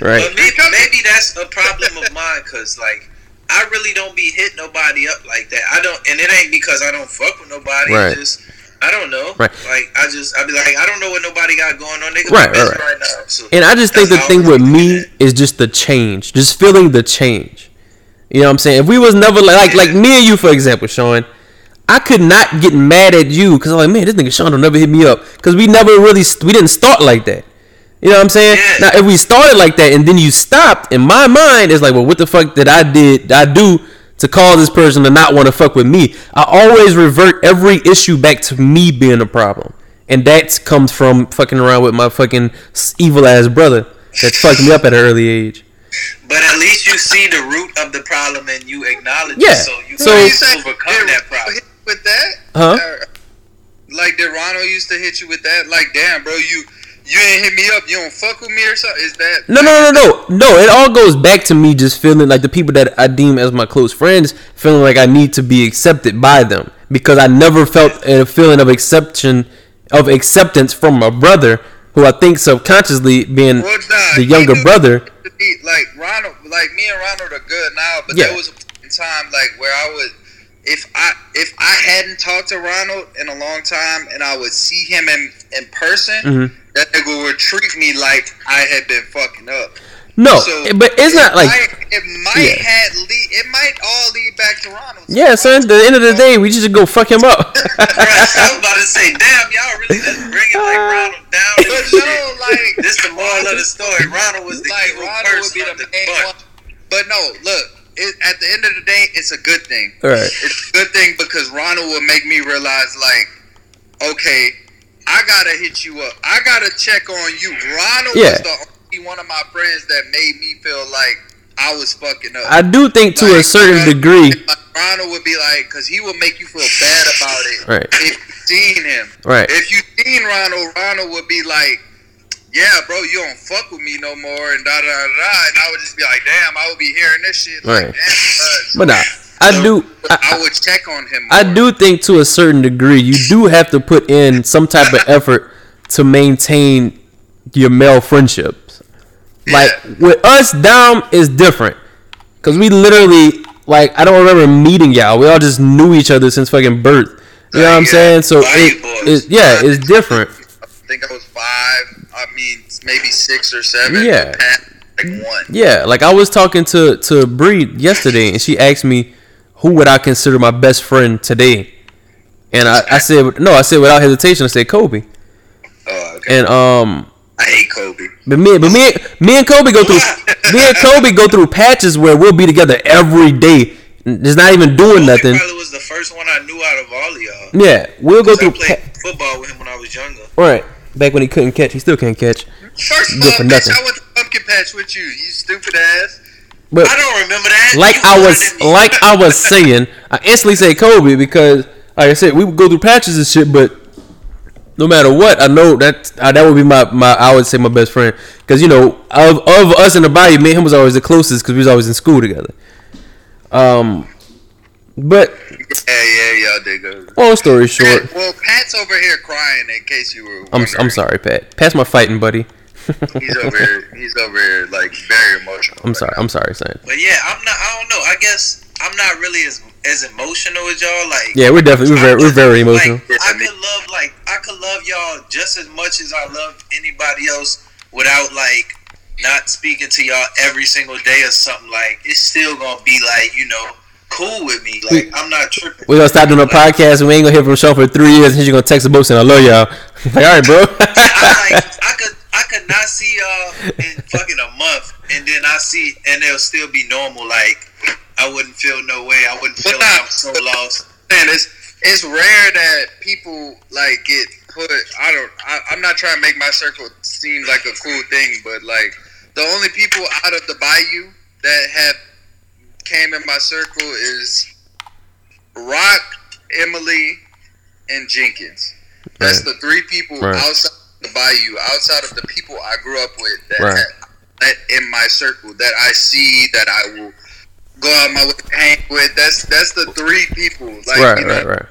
Speaker 1: right.
Speaker 2: But maybe, maybe that's a problem of mine, cause like I really don't be hitting nobody up like that. I don't, and it ain't because I don't fuck with nobody.
Speaker 1: Right.
Speaker 2: Just I don't know.
Speaker 1: Right.
Speaker 2: Like I just I be like I don't know what nobody got going on. Nigga,
Speaker 1: Right,
Speaker 2: right,
Speaker 1: right,
Speaker 2: now. So
Speaker 1: And I just think the thing with me
Speaker 2: at it.
Speaker 1: is just the change, just feeling the change. You know what I'm saying? If we was never like like, like me and you, for example, Sean, I could not get mad at you because I'm like, man, this nigga Sean will never hit me up because we never really we didn't start like that. You know what I'm saying?
Speaker 2: Yeah.
Speaker 1: Now, if we started like that and then you stopped, in my mind, it's like, well, what the fuck did I did I do to cause this person to not want to fuck with me? I always revert every issue back to me being a problem, and that comes from fucking around with my fucking evil ass brother that fucked me up at an early age.
Speaker 2: But at least you see the root of the problem and you acknowledge
Speaker 1: Yeah.
Speaker 2: it, so you
Speaker 1: So-
Speaker 2: can
Speaker 3: you
Speaker 2: overcome that problem.
Speaker 3: With that?
Speaker 1: Huh?
Speaker 3: Or, like did Ronald used to hit you with that? Like, damn, bro, you you ain't hit me up. You don't fuck with me or something? Is that
Speaker 1: No, no, no, no, no. It all goes back to me just feeling like the people that I deem as my close friends, feeling like I need to be accepted by them because I never felt a feeling of acceptance of acceptance from my brother, who I think subconsciously being
Speaker 3: Well, nah,
Speaker 1: the younger brother.
Speaker 3: Like Ronald, like me and Ronald are good now, but
Speaker 1: Yeah.
Speaker 3: there was a point in time like where I would, if I if I hadn't talked to Ronald in a long time and I would see him in in person,
Speaker 1: Mhm.
Speaker 3: that nigga would treat me like I had been fucking up.
Speaker 1: No,
Speaker 3: So,
Speaker 1: but it's not like
Speaker 3: might, it might
Speaker 1: Yeah.
Speaker 3: had lead, it might all lead back to Ronald.
Speaker 1: yeah, son. At the end of the day, we just go fuck him up.
Speaker 2: Right, I was about to say, damn, y'all really just bringing like Ronald down.
Speaker 3: But no, like
Speaker 2: This the moral of the story. Ronald was the
Speaker 3: like Ronald
Speaker 2: person
Speaker 3: would be the
Speaker 2: the
Speaker 3: main one. But no, look, it, at the end of the day, it's a good thing.
Speaker 1: Right.
Speaker 3: It's a good thing because Ronald will make me realize, like, okay, I gotta hit you up. I gotta check on you. Ronald
Speaker 1: Yeah.
Speaker 3: was the only one of my friends that made me feel like I was fucking up.
Speaker 1: I do think to a
Speaker 3: Like,
Speaker 1: certain
Speaker 3: Ronald-
Speaker 1: degree,
Speaker 3: like, Ronald would be like, because he would make you feel bad about it.
Speaker 1: Right.
Speaker 3: If you seen him.
Speaker 1: right?
Speaker 3: If you seen Ronald, Ronald would be like, "Yeah, bro, you don't fuck with me no more," and da da da da. And I would just be like, "Damn, I would be hearing this shit." Like,
Speaker 1: Right.
Speaker 3: Damn.
Speaker 1: But nah, I do.
Speaker 3: I,
Speaker 1: I,
Speaker 3: would check on him.
Speaker 1: I do think to a certain degree you do have to put in some type of effort to maintain your male friendships. Like
Speaker 3: Yeah.
Speaker 1: with us, Dom is different because we literally like I don't remember meeting y'all. We all just knew each other since fucking birth. You know what I'm
Speaker 3: Yeah.
Speaker 1: saying? So it, it, yeah, it's different.
Speaker 3: I think I was five. I mean, maybe six or seven.
Speaker 1: Yeah.
Speaker 3: Pat, like one.
Speaker 1: Yeah, like I was talking to to Bree yesterday, and she asked me who would I consider my best friend today, and I, I said no. I said without hesitation, I said Kobe.
Speaker 3: Oh, okay.
Speaker 1: And um,
Speaker 3: I hate Kobe.
Speaker 1: But me, but me, me and Kobe go through. me and Kobe go through patches where we'll be together every day, just not even doing
Speaker 2: Kobe
Speaker 1: nothing.
Speaker 2: probably was the first one I knew out of all of y'all.
Speaker 1: Yeah, we'll go
Speaker 2: 'Cause I
Speaker 1: through.
Speaker 2: played
Speaker 1: Pa-
Speaker 2: football with him when I was younger.
Speaker 1: right, back when he couldn't catch, he still can't catch.
Speaker 3: First of
Speaker 1: Good
Speaker 3: all,
Speaker 1: for
Speaker 3: bitch,
Speaker 1: nothing.
Speaker 3: I went to pumpkin patch with you. You stupid ass.
Speaker 1: But
Speaker 2: I don't remember that.
Speaker 1: like
Speaker 2: You
Speaker 1: I was,
Speaker 2: older than me.
Speaker 1: like I was saying, I instantly say Kobe because, like I said, we would go through patches and shit. But no matter what, I know that uh, that would be my, my I would say my best friend because you know of of us in the body, me and him was always the closest because we was always in school together. Um, but
Speaker 3: Yeah, yeah, y'all did go.
Speaker 1: long story short.
Speaker 3: Pat, well, Pat's over here crying. In case you were.
Speaker 1: I'm. I'm sorry, Pat. Pat's my fighting, buddy.
Speaker 3: He's over here. He's over here, like very emotional.
Speaker 1: I'm sorry. I'm sorry, son.
Speaker 2: But yeah, I'm not. I don't know. I guess I'm not really as as emotional as y'all. Like
Speaker 1: Yeah, we're definitely we're very we're very emotional.
Speaker 2: Like, I could love like I could love y'all just as much as I love anybody else without like not speaking to y'all every single day or something. Like it's still gonna be like you know cool with me. Like I'm not tripping.
Speaker 1: We're gonna stop doing a podcast and we ain't gonna hear from Sean for three years and she's gonna text a boat saying I love y'all. like, all right, bro.
Speaker 2: I like I could I could not see y'all in fucking a month and then I see and they'll still be normal. Like I wouldn't feel no way. I wouldn't feel like I'm so lost.
Speaker 3: Man, it's it's rare that people like get put. I don't. I, I'm not trying to make my circle seem like a cool thing, but like the only people out of the bayou that have came in my circle is Rock, Emily, and Jenkins. That's
Speaker 1: Right.
Speaker 3: the three people
Speaker 1: Right.
Speaker 3: outside the bayou, outside of the people I grew up with that,
Speaker 1: Right.
Speaker 3: that in my circle that I see that I will go out my way to hang with. That's that's the three people. Like
Speaker 1: right,
Speaker 3: you know,
Speaker 1: right, right.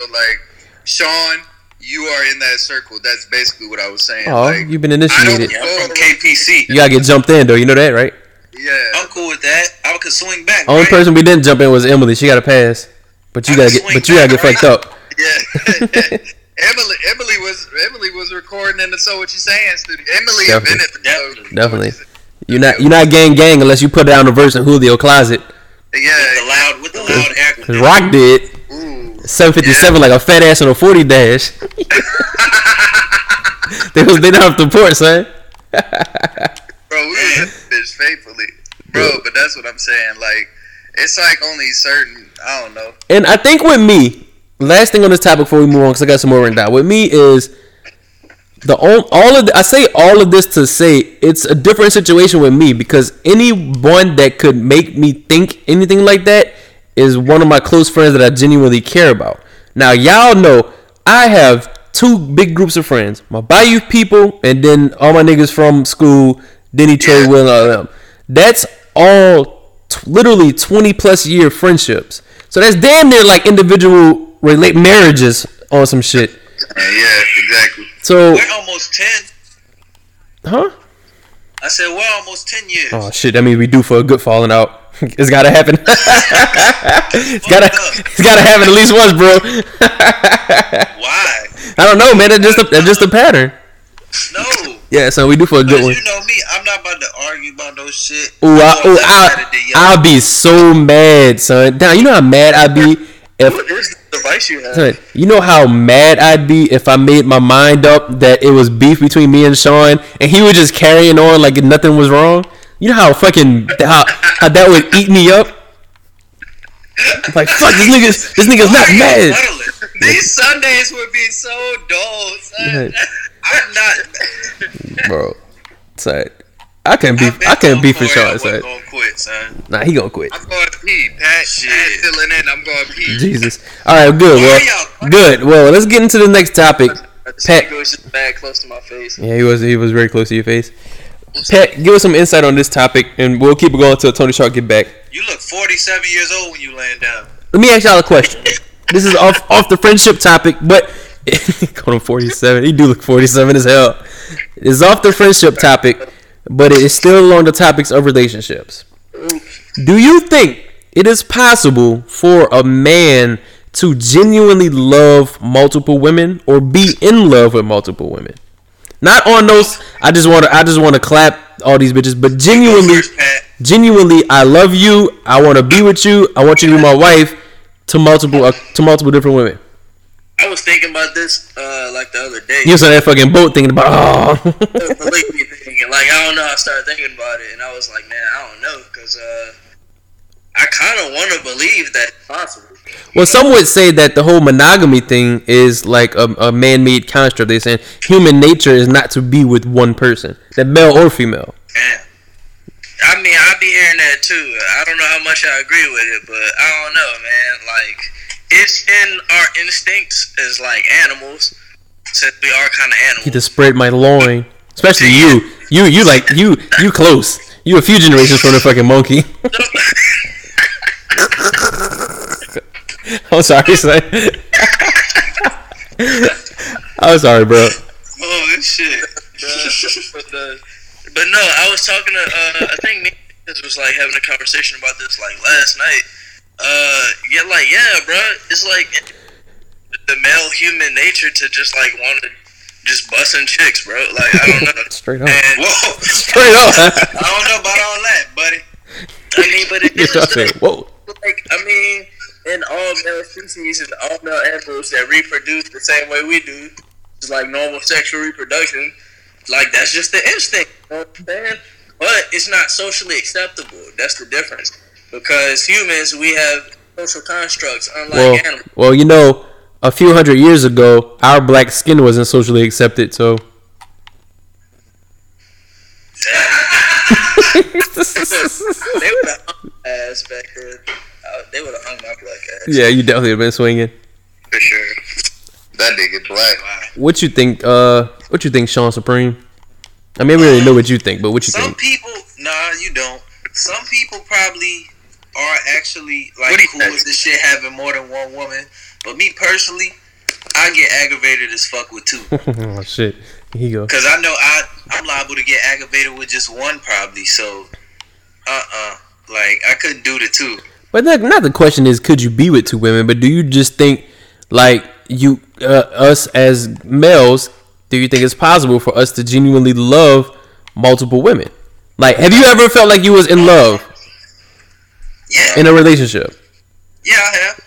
Speaker 3: so, like Sean, you are in that circle. That's basically what I was saying.
Speaker 1: Oh,
Speaker 3: like,
Speaker 1: you've been
Speaker 3: I
Speaker 1: initiated.
Speaker 3: don't-
Speaker 2: Yeah, I'm from KPC.
Speaker 1: You gotta get jumped in though. You know that, right?
Speaker 3: Yeah.
Speaker 2: I'm cool with that. I could swing back.
Speaker 1: Only
Speaker 2: right?
Speaker 1: person we didn't jump in was Emily. She got a pass, but you
Speaker 2: I
Speaker 1: gotta get, but you gotta get
Speaker 2: back,
Speaker 1: fucked up.
Speaker 3: Yeah. Emily, Emily was Emily was recording in the So What You Saying studio. Emily
Speaker 1: Definitely.
Speaker 3: invented the
Speaker 2: Definitely.
Speaker 1: Definitely. You're not, you're not gang gang unless you put down the verse in Julio closet.
Speaker 2: With the
Speaker 3: Yeah.
Speaker 2: loud, with the loud air.
Speaker 1: Cause Rock did
Speaker 3: Ooh.
Speaker 1: 757 like a fat ass on a 40 dash. they was they don't have to port, son.
Speaker 3: Bro, we was this faithfully. Bro, but that's what I'm saying. Like, it's like only certain. I don't know.
Speaker 1: And I think with me, last thing on this topic before we move on, because I got some more written down. With me is the all, all of the, I say all of this to say it's a different situation with me because anyone that could make me think anything like that is one of my close friends that I genuinely care about. Now y'all know I have two big groups of friends: my Bayou people, and then all my niggas from school, Denny, Trey,
Speaker 3: Yeah.
Speaker 1: Will, and all them. That's all t- literally twenty plus year friendships. So that's damn near like individual relate marriages on some shit.
Speaker 3: Uh, yeah, exactly.
Speaker 1: So,
Speaker 2: We're almost ten.
Speaker 1: huh?
Speaker 2: I said we're almost ten years.
Speaker 1: Oh shit! That means we do for a good falling out. It's gotta happen. it's gotta, it's gotta happen at least once, bro.
Speaker 2: Why?
Speaker 1: I don't know, man. It's just a, that's just a pattern.
Speaker 2: No.
Speaker 1: Yeah, so we do for a good one.
Speaker 2: you know me, I'm not about to argue about no shit.
Speaker 1: Ooh, I, ooh, I. I'll be so mad, son. Now you know how mad I'd be if
Speaker 3: What is the device you have?
Speaker 1: Son, you know how mad I'd be if I made my mind up that it was beef between me and Sean, and he was just carrying on like nothing was wrong. You know how fucking how, how that would eat me up. I'm like fuck this nigga's this nigga's not mad.
Speaker 3: These Sundays would be so dull. Son.
Speaker 2: I'm not.
Speaker 1: bro. Son, I can't beef.
Speaker 2: I've been
Speaker 1: I can't
Speaker 2: told
Speaker 1: beef for
Speaker 2: Corey I
Speaker 1: Sean. Son.
Speaker 2: gonna quit, son.
Speaker 1: Nah, he gonna quit.
Speaker 3: I'm going to pee. Pat,
Speaker 2: Shit.
Speaker 3: Pat filling in. I'm going to pee.
Speaker 1: Jesus. All right, good.
Speaker 2: Why
Speaker 1: Well, good. Well, let's get into the next topic.
Speaker 3: The
Speaker 1: Pat-
Speaker 3: speaker was just bad close to my face.
Speaker 1: Yeah, he was he was very close to your face. Pat, give us some insight on this topic, and we'll keep it going until Tony Shark get back.
Speaker 2: You look 47 years old when you laying down.
Speaker 1: Let me ask y'all a question. This is off off the friendship topic, but call him 47. He do look 47 as hell. It's off the friendship topic, but it is still along the topics of relationships. Do you think it is possible for a man to genuinely love multiple women or be in love with multiple women? Not on those. I just want to. I just want to clap all these bitches, but genuinely genuinely I love you. I want to be with you. I want you to be my wife. To multiple uh, to multiple different women.
Speaker 4: I was thinking about this uh, like the other day.
Speaker 1: You was on that fucking boat thinking about oh.
Speaker 4: The polygamy thing, and like I don't know. I started thinking about it, and I was like, man, I don't know, because uh, I kind of want to believe that it's possible.
Speaker 1: well, some would say that the whole monogamy thing is like a, a man-made construct. They're saying human nature is not to be with one person, that male or female.
Speaker 2: Damn.
Speaker 4: I mean, I be hearing that too. I don't know how much I agree with it, but I don't know, man. Like, it's in our instincts as like animals, since we are kind of
Speaker 1: He
Speaker 4: animals.
Speaker 1: just spread my loin, especially you. You you like you you close. You a few generations from the fucking monkey. I'm sorry, son. I'm sorry, bro.
Speaker 2: Oh, shit.
Speaker 4: but, no, I was talking to. Uh, I think me was like having a conversation about this like last night. Uh, yeah, like yeah, bro. It's like the male human nature to just like want to just busting chicks, bro. Like I don't know.
Speaker 1: Straight up.
Speaker 4: And
Speaker 2: Whoa.
Speaker 1: Straight up.
Speaker 2: I don't know about all that, buddy.
Speaker 4: I mean, but it
Speaker 1: You
Speaker 4: is
Speaker 1: know what saying? Whoa.
Speaker 4: like I mean, in all male species and all male animals that reproduce the same way we do, it's like normal sexual reproduction. Like that's just the instinct. You know what I'm saying? But it's not socially acceptable. That's the difference. Because humans, we have social constructs, unlike
Speaker 1: Well,
Speaker 4: animals.
Speaker 1: well, you know, a few hundred years ago, our black skin wasn't socially accepted, so.
Speaker 4: They would have hung my ass back then. Uh, they would have hung my black ass.
Speaker 1: yeah, you definitely have been swinging.
Speaker 3: For sure. That nigga black.
Speaker 1: What you think? Uh, what you think, Sean Supreme? I mean, we already know what you think, but what you
Speaker 2: Some
Speaker 1: think?
Speaker 2: Some people, nah, you don't. Some people probably are actually like
Speaker 3: What do you
Speaker 2: cool with this shit having more than one woman. But me personally, I get aggravated as fuck with two.
Speaker 1: oh shit! Here you go.
Speaker 2: Cause I know I I'm liable to get aggravated with just one probably. So, uh uh like I couldn't do the two.
Speaker 1: But not, not the question is, could you be with two women? But do you just think, like you, uh, us as males, do you think it's possible for us to genuinely love multiple women? Like, have you ever felt like you was in love
Speaker 2: Yeah,
Speaker 1: in a relationship?
Speaker 2: yeah, I have.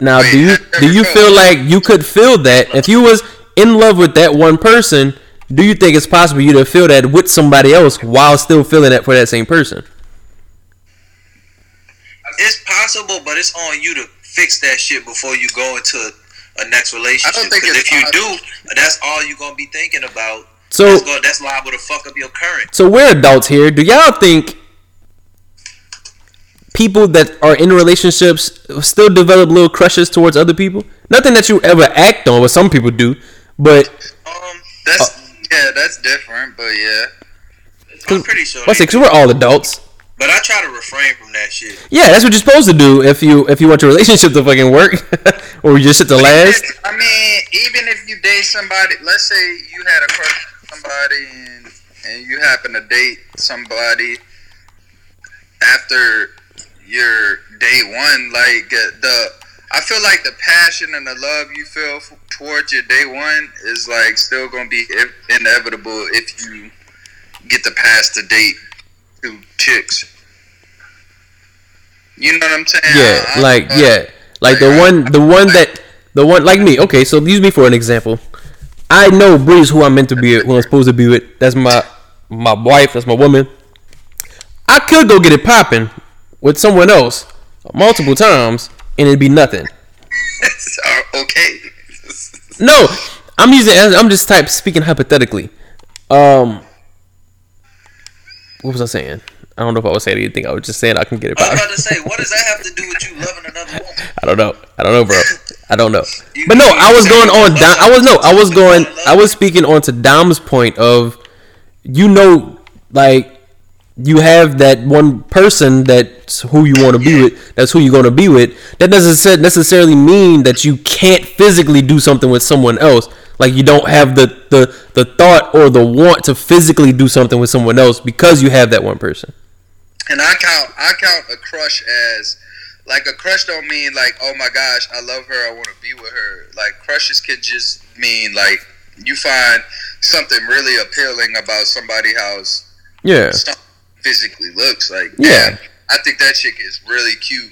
Speaker 1: Now,
Speaker 3: Wait,
Speaker 1: do you do you feel like you could feel that if you was in love with that one person? Do you think it's possible you to feel that with somebody else while still feeling that for that same person?
Speaker 2: It's possible, but it's on you to fix that shit before you go into a next relationship. Because if you
Speaker 3: possible.
Speaker 2: do, that's all you're gonna be thinking about.
Speaker 1: So,
Speaker 2: that's, gonna, that's liable to fuck up your current.
Speaker 1: so we're adults here. Do y'all think people that are in relationships still develop little crushes towards other people? Nothing that you ever act on, what some people do, but
Speaker 2: Um,
Speaker 3: That's yeah, that's different, but yeah.
Speaker 2: I'm pretty sure.
Speaker 1: what's it? Cause we're all adults.
Speaker 2: But I try to refrain from that shit.
Speaker 1: Yeah, that's what you're supposed to do if you if you want your relationship to fucking work, or just shit to last.
Speaker 3: I mean, even if you date somebody, let's say you had a crush on somebody and, and you happen to date somebody after your day one, like uh, the, I feel like the passion and the love you feel f- towards your day one is like still gonna be i- inevitable if you get to pass the date to chicks. You know what I'm saying?
Speaker 1: Yeah,
Speaker 3: I-
Speaker 1: like yeah, like the
Speaker 3: like,
Speaker 1: one, the one that, the one like me. Okay, so use me for an example. I know Breeze, who I'm meant to be with, who I'm supposed to be with. That's my my wife. That's my woman. I could go get it popping with someone else multiple times, and it'd be nothing.
Speaker 3: okay.
Speaker 1: No, I'm using. I'm just type speaking hypothetically. Um, what was I saying? I don't know if I was saying anything. I was just saying I can get it Back.
Speaker 2: I was about to say, what does that have to do with you loving another woman?
Speaker 1: I don't know. I don't know, bro. I don't know. But no, I was going on. Dom, I was no. I was going. I was speaking on to Dom's point of, you know, like you have that one person that's who you want to be with. That's who you're going to be with. That doesn't necessarily mean that you can't physically do something with someone else. Like you don't have the the the thought or the want to physically do something with someone else because you have that one person.
Speaker 3: And I count I count a crush as like a crush don't mean like oh my gosh I love her I want to be with her. Like crushes can just mean like you find something really appealing about somebody house
Speaker 1: Yeah.
Speaker 3: Physically looks like.
Speaker 1: Yeah.
Speaker 3: I think that chick is really cute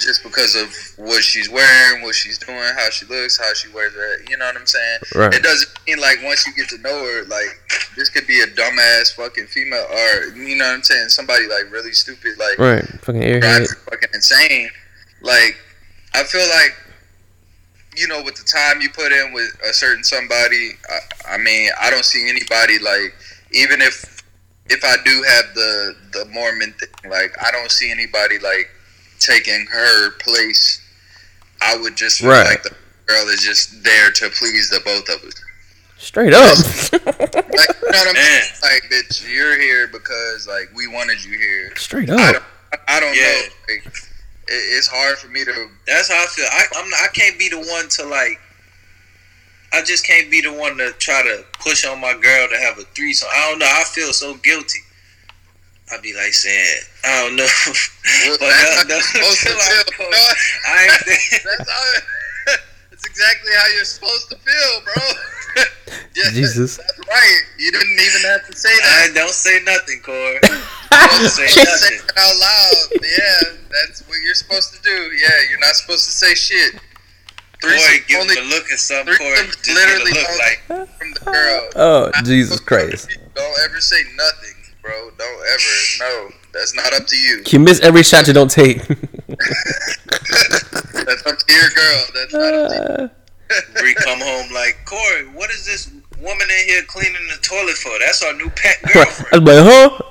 Speaker 3: just because of what she's wearing, what she's doing, how she looks, how she wears her. You know what I'm saying?
Speaker 1: Right.
Speaker 3: It doesn't mean like once you get to know her, like this could be a dumbass fucking female, or you know what I'm saying? Somebody like really stupid, like
Speaker 1: Right. Fucking airhead.
Speaker 3: fucking insane. Like I feel like you know with the time you put in with a certain somebody, I, I mean I don't see anybody like even if if I do have the the Mormon thing, like I don't see anybody like taking her place. I would just feel
Speaker 1: Right.
Speaker 3: like the girl is just there to please the both of us.
Speaker 1: Straight up.
Speaker 3: Like, you know what I'm
Speaker 2: Man.
Speaker 3: saying? Like, bitch, you're here because like we wanted you here.
Speaker 1: Straight
Speaker 3: I
Speaker 1: up.
Speaker 3: don't, I don't
Speaker 2: Yeah.
Speaker 3: know. Like, it, it's hard for me to.
Speaker 2: That's how I feel. I I'm I can't be the one to like. I just can't be the one to try to push on my girl to have a threesome. I don't know. I feel so guilty. I'd be like saying, I don't know. But
Speaker 3: that's
Speaker 2: no,
Speaker 3: how
Speaker 2: no,
Speaker 3: supposed to feel,
Speaker 2: Cole.
Speaker 3: bro.
Speaker 2: I ain't.
Speaker 3: That's how. That's exactly how you're supposed to feel, bro. yeah,
Speaker 1: Jesus.
Speaker 3: That's right. You didn't even have to say
Speaker 2: I
Speaker 3: that.
Speaker 2: don't say nothing, Corey.
Speaker 3: Don't
Speaker 2: say
Speaker 3: say
Speaker 2: nothing.
Speaker 3: it out loud. Yeah, that's what you're supposed to do. Yeah, you're not supposed to say shit.
Speaker 2: Corey,
Speaker 3: Threesome
Speaker 2: give
Speaker 3: only
Speaker 2: him a look and something. Corey,
Speaker 3: threesome
Speaker 2: just
Speaker 3: literally
Speaker 2: look like.
Speaker 3: from the girl.
Speaker 1: Oh,
Speaker 3: Not
Speaker 1: Jesus Christ.
Speaker 3: Don't ever say nothing, bro. Don't ever. No, that's not up to you.
Speaker 1: You miss every shot you don't take.
Speaker 3: That's up to your girl. That's not up to you. Ah.
Speaker 2: Bree come home like, Corey, what is this woman in here cleaning the toilet for? That's our new pet girlfriend.
Speaker 1: I was like, huh?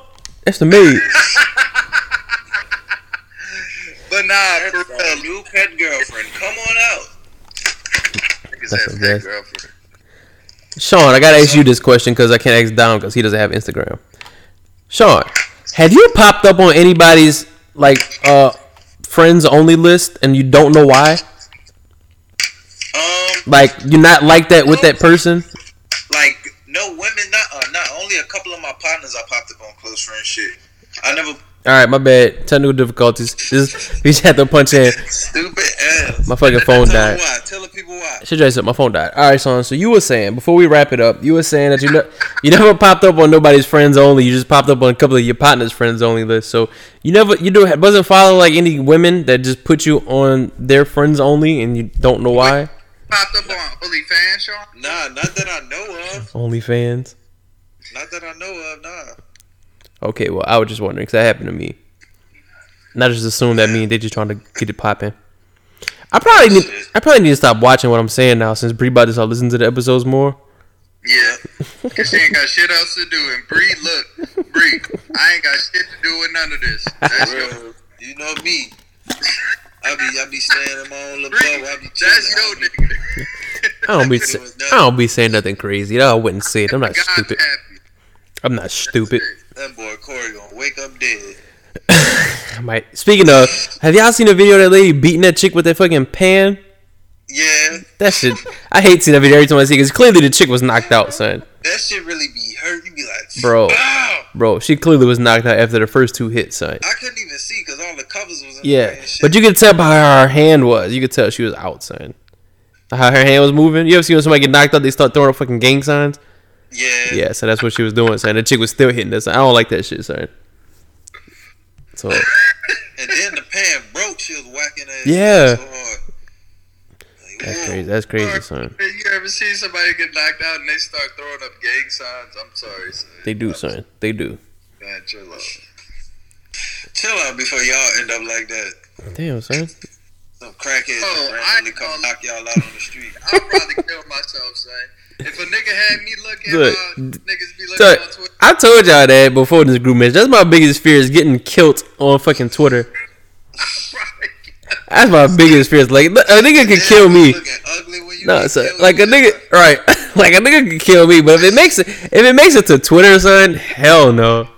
Speaker 1: That's the maid.
Speaker 3: But nah,
Speaker 2: That's
Speaker 3: for
Speaker 2: our
Speaker 3: real,
Speaker 2: new pet girlfriend. Come on out.
Speaker 3: Niggas
Speaker 1: That's
Speaker 3: girlfriend.
Speaker 1: Sean, I gotta ask you this question because I can't ask Dom because he doesn't have Instagram. Sean, have you popped up on anybody's like uh friends only list and you don't know why?
Speaker 2: Um,
Speaker 1: Like you're not like that with that person?
Speaker 2: like no women, not uh, not only a couple of my partners I popped up on close friend shit. I never
Speaker 1: All right, my bad. Technical difficulties. Just, we just had to punch in.
Speaker 2: stupid ass.
Speaker 1: My fucking phone died.
Speaker 2: why. Tell the people why.
Speaker 1: Shit, Jason, my phone died. All right, son. So you were saying before we wrap it up, you were saying that you ne- you never popped up on nobody's friends only. You just popped up on a couple of your partners' friends only list. So you never you do wasn't following like any women that just put you on their friends only, and you don't know why.
Speaker 3: Popped up on OnlyFans, Sean.
Speaker 2: Nah, not that I know of.
Speaker 1: OnlyFans.
Speaker 2: Not that I know of. Nah.
Speaker 1: Okay, well, I was just wondering because that happened to me. Not just assume that means they just trying to get it popping. I probably need I probably need to stop watching what I'm saying now since Bree about to start listening to the episodes more.
Speaker 3: Yeah, cause she ain't got shit else to do. And Bree, look, Bree, I ain't got shit to do with none of this. That's your,
Speaker 2: Bro, you know me. I be I be staying in my own little
Speaker 3: Bree,
Speaker 2: bubble. I be
Speaker 3: that's your
Speaker 2: I be-
Speaker 3: nigga.
Speaker 1: I don't be sa- I don't be saying nothing crazy. I wouldn't say it. I'm not
Speaker 3: God's
Speaker 1: stupid.
Speaker 3: happy.
Speaker 1: I'm not stupid.
Speaker 2: That boy Corey gonna wake up dead.
Speaker 1: Might. Speaking of, have y'all seen a video of that lady beating that chick with that fucking pan?
Speaker 2: Yeah,
Speaker 1: That shit. I hate seeing that video every time I see it because clearly the chick was knocked out, son.
Speaker 2: that shit really be hurt. You be like,
Speaker 1: Bro.
Speaker 2: Ow!
Speaker 1: Bro, she clearly was knocked out after the first two hits, son.
Speaker 2: I couldn't even see because all the covers was
Speaker 1: Yeah,
Speaker 2: way and shit.
Speaker 1: but you could tell by how her hand was. You could tell she was out, son. How her hand was moving. You ever see when somebody get knocked out, they start throwing up fucking gang signs?
Speaker 2: yeah,
Speaker 1: Yeah, so that's what she was doing, son. The chick was still hitting this. I don't like that shit, son. So
Speaker 2: And then the pan broke. She was whacking her.
Speaker 1: Yeah.
Speaker 2: So. Like,
Speaker 1: that's crazy. That's crazy, son.
Speaker 3: You ever see somebody get knocked out and they start throwing up gang signs? I'm sorry, son.
Speaker 1: They do, son. They do.
Speaker 3: Man, chill out.
Speaker 2: Chill out before y'all end up like that.
Speaker 1: Damn, son.
Speaker 2: Some crackheads
Speaker 3: Oh,
Speaker 2: that
Speaker 3: I
Speaker 2: randomly come
Speaker 3: call-
Speaker 2: knock y'all out on the street.
Speaker 3: I'll probably kill myself, son. If a nigga had me looking,
Speaker 1: Look,
Speaker 3: uh, niggas be looking
Speaker 1: So,
Speaker 3: on Twitter.
Speaker 1: I told y'all that before this group match. That's my biggest fear is getting killed on fucking Twitter. That's my biggest fear. Like a nigga can kill me.
Speaker 2: Looking ugly when you
Speaker 1: No, so like a nigga, right? Like a nigga can kill me, but if it makes it, if it makes it to Twitter, son, hell no.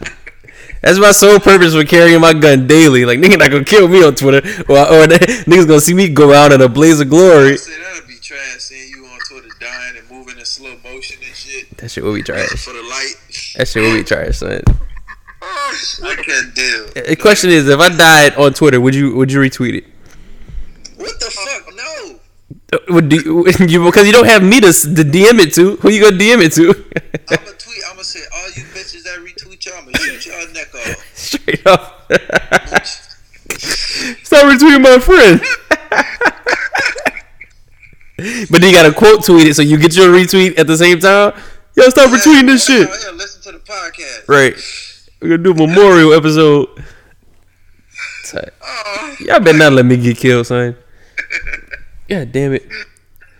Speaker 1: That's my sole purpose for carrying my gun daily. Like nigga not gonna kill me on Twitter, or, or niggas gonna see me go out in a blaze of glory.
Speaker 2: I say that'd be trash seeing you on Twitter dying and moving in slow motion and shit
Speaker 1: That shit will be trash.
Speaker 2: for the light.
Speaker 1: That shit will be trash, son.
Speaker 2: I couldn't deal.
Speaker 1: The question is, if I died on Twitter, would you would you retweet it?
Speaker 2: What the fuck? No.
Speaker 1: Uh, Would you, you because you don't have me to, to DM it to? Who you gonna DM it to?
Speaker 2: I'ma tweet. I'ma say all you bitches that retweet y'all, I'ma shoot y'all neck off.
Speaker 1: Straight up. Stop retweeting my friend. but then you gotta quote tweet it so you get your retweet at the same time. Yo, stop retweeting this shit.
Speaker 2: here, listen to the podcast.
Speaker 1: Right. We're gonna do a memorial episode.
Speaker 3: Oh,
Speaker 1: Y'all better not let me get killed, son. God damn it.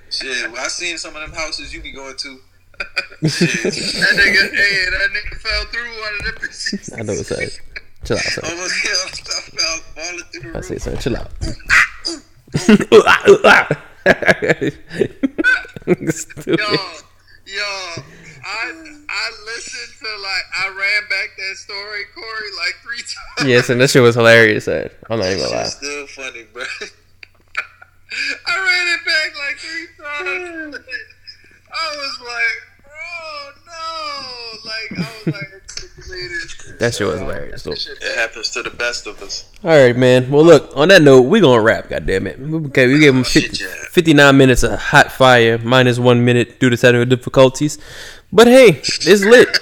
Speaker 2: Shit, well, I seen some of them houses you be going to. Shit.
Speaker 3: that nigga, hey, that nigga fell through one of them bitches.
Speaker 1: I know what's up. Chill out, son.
Speaker 2: Almost killed. I fell falling through the
Speaker 1: I
Speaker 2: roof.
Speaker 1: say, son, chill out.
Speaker 3: Yo, ah, ah, ah. yo, I I listened to like I ran back that story, Corey, like three times.
Speaker 1: Yes, and this shit was hilarious, son. I'm not even gonna lie.
Speaker 2: Shit's still funny, bro.
Speaker 3: I ran it back like three times. I was like, bro, no. Like I was like.
Speaker 1: That shit was hilarious. So.
Speaker 2: It happens to the best of us.
Speaker 1: All right, man. Well, look. On that note, we gonna wrap. God damn it. Okay, we gave him 50, 59 minutes of hot fire, minus one minute due to technical difficulties. But hey, it's lit.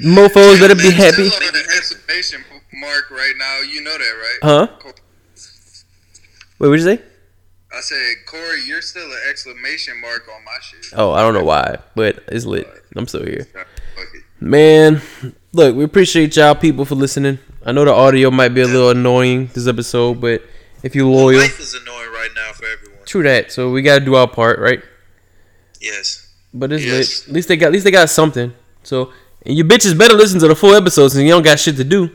Speaker 1: Mofo's better be happy.
Speaker 3: Still on the exclamation mark right now. You know that, right?
Speaker 1: Huh? Wait, what'd you say?
Speaker 3: I said, Corey, you're still an exclamation mark on my shit.
Speaker 1: Oh, I don't know why, but it's lit. I'm still here. Man, look, we appreciate y'all people for listening. I know the audio might be a little annoying this episode, but if you're loyal,
Speaker 2: Life is annoying right now for everyone.
Speaker 1: true that. So we gotta do our part, right?
Speaker 2: Yes.
Speaker 1: But it's
Speaker 2: Yes.
Speaker 1: lit. At least they got at least they got something. So and you bitches better listen to the full episodes and you don't got shit to do.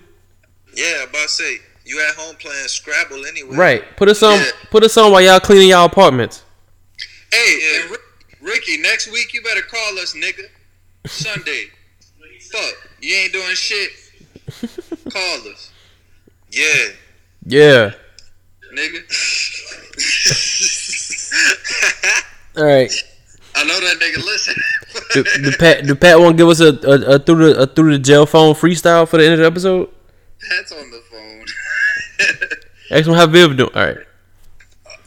Speaker 2: Yeah, I'm about to say you at home playing Scrabble anyway.
Speaker 1: Right. Put us on
Speaker 2: Yeah.
Speaker 1: put us on while y'all cleaning y'all apartments.
Speaker 3: Hey,
Speaker 2: Yeah.
Speaker 3: and Ricky, next week you better call us, nigga. Sunday. Fuck, you ain't doing shit. Call us,
Speaker 2: Yeah.
Speaker 1: Yeah.
Speaker 3: nigga.
Speaker 1: All right.
Speaker 3: I know that nigga listen.
Speaker 1: Do, do Pat do Pat want to give us a, a, a through the a through the jail phone freestyle for the end of the episode?
Speaker 3: That's on the phone.
Speaker 1: Ask him how Viv doing. All right.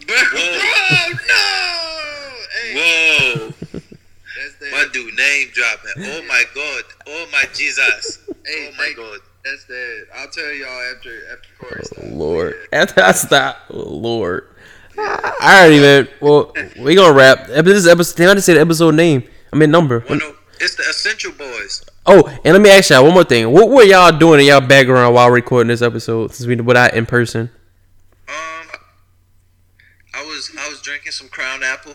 Speaker 3: Bro, oh, no! Hey,
Speaker 2: Whoa.
Speaker 3: that's that.
Speaker 2: My dude name dropping. Oh my god. Oh my Jesus.
Speaker 3: Hey,
Speaker 2: Oh my
Speaker 3: thank-
Speaker 2: god.
Speaker 3: That's that. I'll tell y'all after after chorus.
Speaker 1: Oh, Lord. After I stop. Oh, Lord. Alrighty, man. Well, we gonna wrap. This is episode. Damn, I just say the episode name. I mean number.
Speaker 2: Well, no, it's the Essential Boys.
Speaker 1: Oh, and let me ask y'all one more thing. What were y'all doing in y'all background while recording this episode? Since we without in person.
Speaker 2: Um, I was I was drinking some Crown Apple.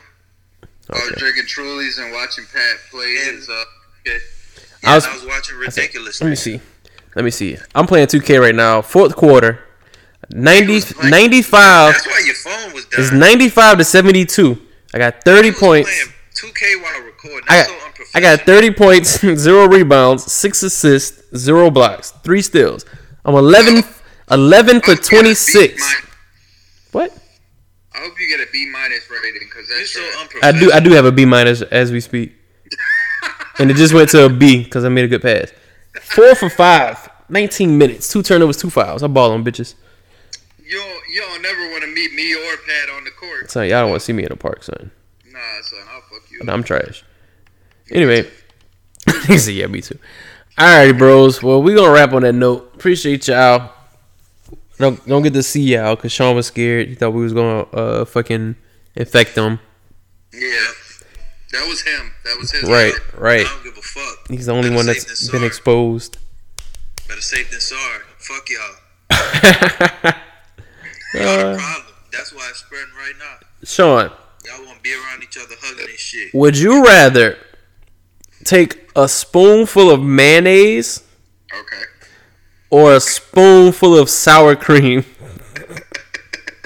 Speaker 3: I was drinking Trulies and watching Pat play
Speaker 2: And-
Speaker 3: his. Uh, okay.
Speaker 2: Yeah,
Speaker 1: I was-
Speaker 2: I was watching Ridiculous.
Speaker 1: Let me see. Let me see. I'm playing 2K right now. Fourth quarter. 90, 95
Speaker 2: That's why your phone was
Speaker 1: is
Speaker 2: dying.
Speaker 1: 95 to 72. I got 30
Speaker 2: was
Speaker 1: points.
Speaker 2: 2K while recording.
Speaker 1: I
Speaker 2: That's
Speaker 1: got,
Speaker 2: so
Speaker 1: I got 30 points, zero rebounds, six assists, zero blocks, three steals. I'm 11, 11 for
Speaker 3: I hope you get a B
Speaker 1: 26. What?
Speaker 3: I hope you get a B minus rating because that's
Speaker 2: so
Speaker 3: trash.
Speaker 1: I do. I do have a B minus as we speak, and it just went to a B because I made a good pass. Four for five, 19 minutes, two turnovers, two fouls. I ball on bitches.
Speaker 3: You don't never want to meet me or Pat on the court.
Speaker 1: Son, y'all don't want to see me in the park, son.
Speaker 3: Nah, son, I'll fuck you.
Speaker 1: I'm trash. Anyway, he said, "Yeah, me too." Alrighty, bros. Well, we gonna wrap on that note. Appreciate y'all. Don't don't get to see y'all because Sean was scared. He thought we was gonna uh fucking infect him.
Speaker 3: Yeah, that was him. That was his.
Speaker 1: Right,
Speaker 2: I
Speaker 1: right.
Speaker 2: don't give a fuck.
Speaker 1: He's the only
Speaker 2: Better
Speaker 1: one that's been exposed.
Speaker 2: Better safe than sorry. Fuck y'all.
Speaker 1: uh,
Speaker 2: Y'all the problem. That's why it's spreading right now.
Speaker 1: Sean,
Speaker 2: Y'all want to be around each other hugging and shit.
Speaker 1: would you rather take a spoonful of mayonnaise
Speaker 3: Okay.
Speaker 1: or a spoonful of sour cream?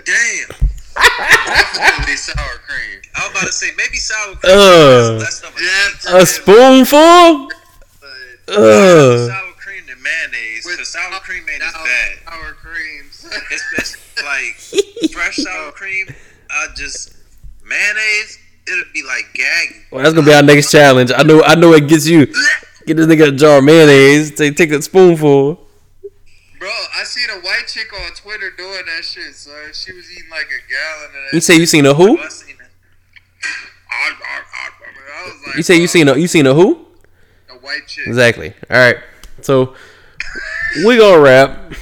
Speaker 2: Damn.
Speaker 3: Definitely sour cream.
Speaker 2: I was about to say maybe sour cream.
Speaker 1: Ugh.
Speaker 2: That's not
Speaker 3: Yeah,
Speaker 1: A spoonful?
Speaker 3: but
Speaker 1: Ugh.
Speaker 2: sour cream than mayonnaise.
Speaker 3: with
Speaker 2: Because sour cream ain't as bad.
Speaker 3: Sour creams.
Speaker 2: It's, it's like fresh sour cream. I just mayonnaise. It'll be like gagging.
Speaker 1: Well, that's gonna be our next challenge. I know. I know it gets you. Get this nigga a jar of mayonnaise. Take take a spoonful.
Speaker 3: Bro, I seen a white chick on Twitter doing that shit, son. She was eating like a gallon of that.
Speaker 1: You say you seen a who?
Speaker 2: I seen.
Speaker 3: I, I, I, I was like,
Speaker 1: You say you seen a you seen a who?
Speaker 3: a white chick.
Speaker 1: Exactly. All right. So we gonna wrap.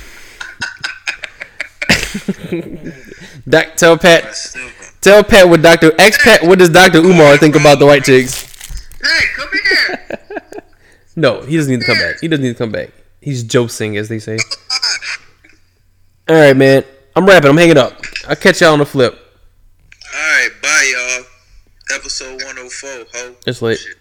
Speaker 1: Doc, tell Pat. Tell Pat what Doctor X Pat. What does Doctor Umar think about the white chicks?
Speaker 3: Hey, come here.
Speaker 1: No, he doesn't need to come back. He doesn't need to come back. He's josing, as they say. All right, man. I'm rapping. I'm hanging up. I'll catch y'all on the flip.
Speaker 2: All right, bye, y'all. Episode 104, ho.
Speaker 1: It's late.
Speaker 2: Shit.